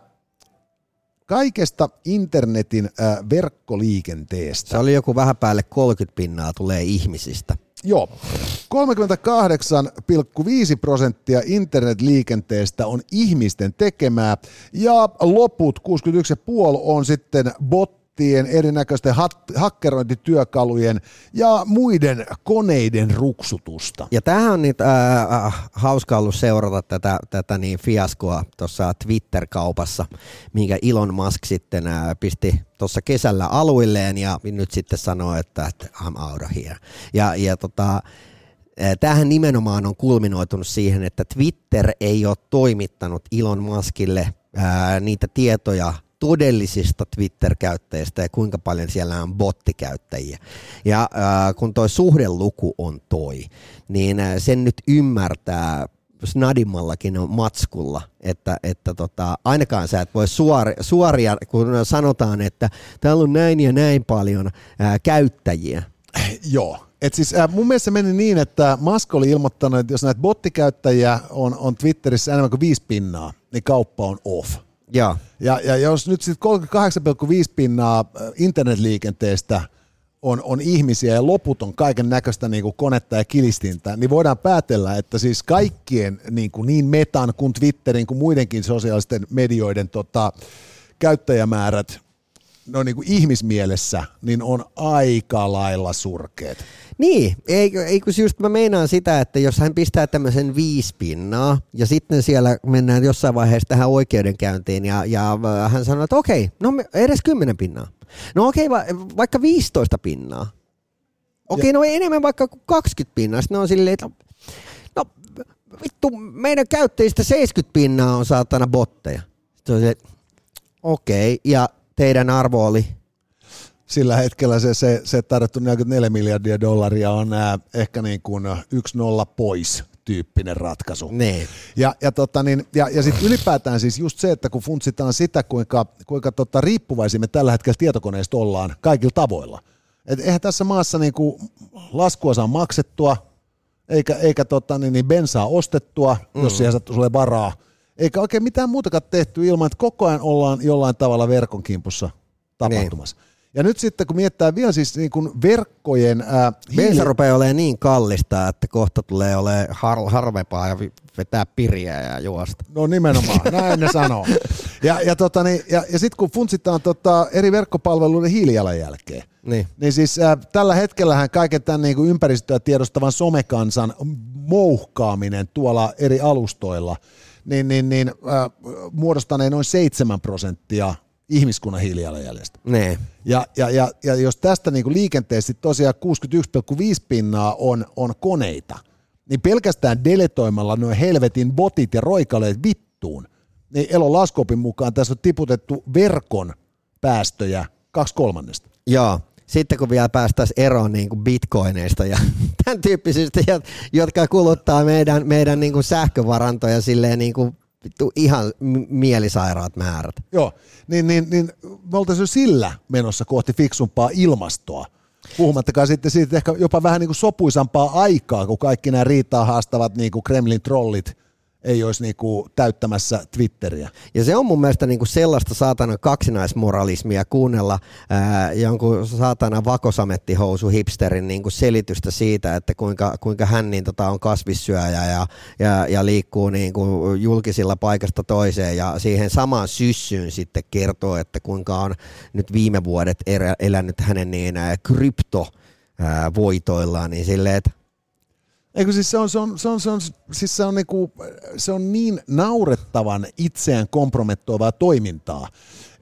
kaikesta internetin äh, verkkoliikenteestä. Se oli joku vähän päälle 30 pinnaa tulee ihmisistä. Joo. 38,5 prosenttia internetliikenteestä on ihmisten tekemää ja loput 61,5 on sitten bot nettien, erinäköisten hakkerointityökalujen ja muiden koneiden ruksutusta. Ja tämähän on nyt äh, äh, hauska ollut seurata tätä, tätä niin fiaskoa tuossa Twitter-kaupassa, minkä Elon Musk sitten äh, pisti tuossa kesällä aluilleen ja nyt sitten sanoo, että, että I'm out of here. Ja, ja tota, äh, Tämähän nimenomaan on kulminoitunut siihen, että Twitter ei ole toimittanut Elon Muskille ää, niitä tietoja todellisista Twitter-käyttäjistä ja kuinka paljon siellä on bottikäyttäjiä. Ja äh, kun toi suhdeluku on toi, niin äh, sen nyt ymmärtää snadimmallakin on matskulla, että, että tota, ainakaan sä et voi suori, suoria, kun sanotaan, että täällä on näin ja näin paljon ää, äh, käyttäjiä. *clears throat* Joo, et siis, äh, mun mielestä se meni niin, että Musk oli ilmoittanut, että jos näitä bottikäyttäjiä on, on Twitterissä enemmän kuin viisi pinnaa, niin kauppa on off. Ja, ja, ja jos nyt sitten 38,5 pinnaa äh, internetliikenteestä on, on ihmisiä ja loput on kaiken näköistä niin konetta ja kilistintä, niin voidaan päätellä, että siis kaikkien niin, kuin niin metan kuin Twitterin kuin muidenkin sosiaalisten medioiden tota, käyttäjämäärät no niin kuin ihmismielessä, niin on aika lailla surkeet. Niin, eikö, eikö just mä meinaan sitä, että jos hän pistää tämmöisen viisi pinnaa ja sitten siellä mennään jossain vaiheessa tähän oikeudenkäyntiin ja, ja äh, hän sanoo, että okei, no edes kymmenen pinnaa. No okei, va, vaikka 15 pinnaa. Okei, ja. no enemmän vaikka 20 pinnaa. Sitten ne on silleen, että no vittu, meidän käyttäjistä 70 pinnaa on saatana botteja. Sitten on se, okei, ja teidän arvo oli sillä hetkellä se, se, se tarjottu 44 miljardia dollaria on ää, ehkä niin kuin yksi nolla pois tyyppinen ratkaisu. Niin. Ja, ja, tota niin, ja, ja sitten ylipäätään siis just se, että kun funtsitaan sitä, kuinka, kuinka tota riippuvaisia me tällä hetkellä tietokoneista ollaan kaikilla tavoilla. Et eihän tässä maassa niin kuin laskua saa maksettua, eikä, eikä tota niin, niin bensaa ostettua, mm. jos siihen sattuu sulle varaa, eikä oikein mitään muutakaan tehty ilman, että koko ajan ollaan jollain tavalla verkon kimpussa tapahtumassa. Niin. Ja nyt sitten kun miettää vielä siis niin kuin verkkojen... Ää, hiili... Bensa rupeaa olemaan niin kallista, että kohta tulee olemaan har- harvempaa ja vetää piriä ja juosta. No nimenomaan, näin ne sanoo. Ja, ja, tota, niin, ja, ja sitten kun funtsitaan tota, eri verkkopalveluiden hiilijalanjälkeen, niin, niin siis äh, tällä hetkellähän kaiken tämän niin kuin ympäristöä tiedostavan somekansan mouhkaaminen tuolla eri alustoilla, niin, niin, niin äh, muodostaneen noin 7 prosenttia ihmiskunnan hiilijalanjäljestä. Nee. Ja, ja, ja, ja jos tästä niin liikenteessä tosiaan 61,5 pinnaa on, on koneita, niin pelkästään deletoimalla noin helvetin botit ja roikaleet vittuun, niin Elon laskuopin mukaan tässä on tiputettu verkon päästöjä kaksi kolmannesta. Joo, sitten kun vielä päästäisiin eroon niin kuin bitcoineista ja *laughs* tämän tyyppisistä, jotka kuluttaa meidän, meidän niin kuin sähkövarantoja silleen niin kuin ihan mielisairaat määrät. Joo, niin, niin, niin me oltaisiin sillä menossa kohti fiksumpaa ilmastoa. Puhumattakaan sitten siitä ehkä jopa vähän niin kuin sopuisampaa aikaa, kun kaikki nämä riitaa haastavat niin kuin Kremlin trollit ei olisi niinku täyttämässä Twitteriä. Ja se on mun mielestä niinku sellaista saatana kaksinaismoralismia kuunnella ää, jonkun saatana vakosamettihousu hipsterin niinku selitystä siitä, että kuinka, kuinka hän niin tota, on kasvissyöjä ja, ja, ja liikkuu niinku julkisilla paikasta toiseen ja siihen samaan syssyyn sitten kertoo, että kuinka on nyt viime vuodet erä, elänyt hänen niin krypto voitoillaan, niin silleen, että Eikö siis se on, se on, se on, se on, siis se on, niinku, se on niin naurettavan itseään kompromettoivaa toimintaa,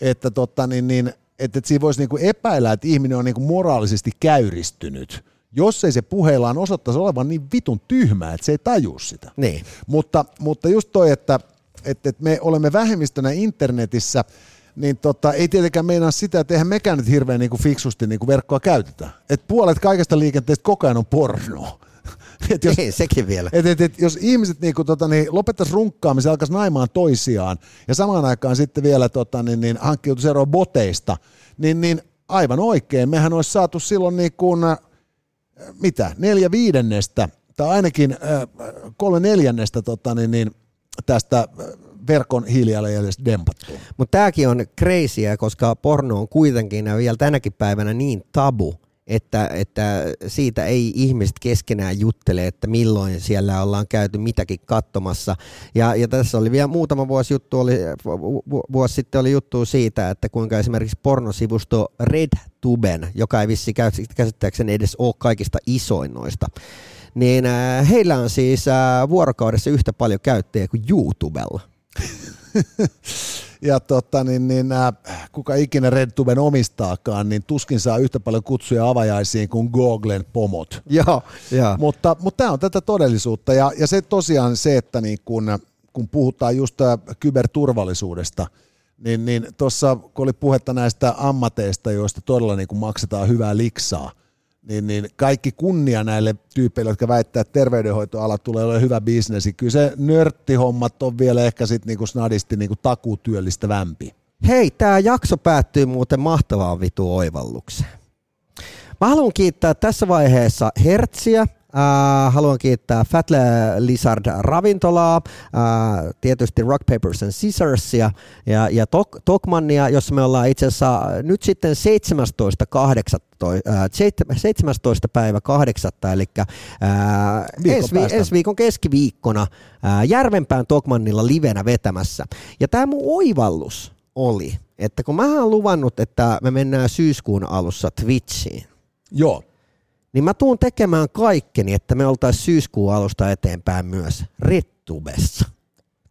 että totta, niin, niin, että, että siinä voisi niinku epäillä, että ihminen on niinku moraalisesti käyristynyt, jos ei se puheillaan osoittaisi olevan niin vitun tyhmää, että se ei taju sitä. Niin. Mutta, mutta just toi, että, että, että me olemme vähemmistönä internetissä, niin tota, ei tietenkään meinaa sitä, että eihän mekään nyt hirveän niin kuin fiksusti niin kuin verkkoa käytetä. Et puolet kaikesta liikenteestä koko ajan on pornoa. *laughs* Et jos, niin, sekin vielä. Et, et, et, jos ihmiset niinku, tota, niin, lopettaisi runkkaamisen, alkaisi naimaan toisiaan ja samaan aikaan sitten vielä tota, niin, niin, hankkiutuisi eroon boteista, niin, niin aivan oikein, mehän olisi saatu silloin niin kuin, äh, mitä, neljä viidennestä tai ainakin äh, kolme neljännestä tota, niin, niin, tästä äh, verkon hiilijalanjäljestä dempattu. Mutta tämäkin on crazyä, koska porno on kuitenkin vielä tänäkin päivänä niin tabu, että, että siitä ei ihmiset keskenään juttele, että milloin siellä ollaan käyty mitäkin katsomassa. Ja, ja tässä oli vielä muutama vuosi, juttu oli, vuosi sitten oli juttu siitä, että kuinka esimerkiksi pornosivusto RedTuben, joka ei vissi käsittääkseni edes ole kaikista isoin noista, niin äh, heillä on siis äh, vuorokaudessa yhtä paljon käyttäjiä kuin YouTubella. *laughs* ja tota, niin, niin, äh, kuka ikinä RedTuben omistaakaan, niin tuskin saa yhtä paljon kutsuja avajaisiin kuin Googlen pomot. Joo, joo. Mutta, mutta tämä on tätä todellisuutta ja, ja se tosiaan se, että niin kun, kun puhutaan just äh, kyberturvallisuudesta, niin, niin tuossa kun oli puhetta näistä ammateista, joista todella niin kuin maksetaan hyvää liksaa, niin, niin kaikki kunnia näille tyypeille, jotka väittää, että terveydenhoitoala tulee olemaan hyvä bisnesi. Kyllä se nörttihommat on vielä ehkä sitten niinku snadisti niinku takutyöllistävämpi. Hei, tämä jakso päättyy muuten mahtavaan vitu oivallukseen. Mä haluan kiittää tässä vaiheessa Hertsiä, Äh, haluan kiittää Fat Lizard ravintolaa, äh, tietysti Rock Papers and Scissorsia ja, ja Tok, Tokmannia, jossa me ollaan itse asiassa nyt sitten 17. 18, äh, 17. päivä 8. eli äh, ensi, vi, ensi viikon keskiviikkona äh, Järvenpään Tokmannilla livenä vetämässä. Ja tämä mun oivallus oli, että kun mä oon luvannut, että me mennään syyskuun alussa Twitchiin, Joo niin mä tuun tekemään kaikkeni, että me oltaisiin syyskuun alusta eteenpäin myös Rettubessa.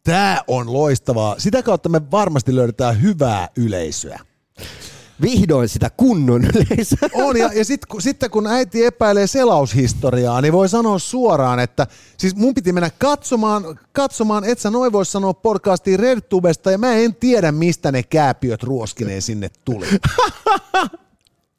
Tämä on loistavaa. Sitä kautta me varmasti löydetään hyvää yleisöä. Vihdoin sitä kunnon yleisöä. On, ja, ja sitten sit, kun äiti epäilee selaushistoriaa, niin voi sanoa suoraan, että siis mun piti mennä katsomaan, katsomaan et sä noin vois sanoa podcastiin RedTubesta, ja mä en tiedä, mistä ne kääpiöt ruoskineen sinne tuli. *laughs*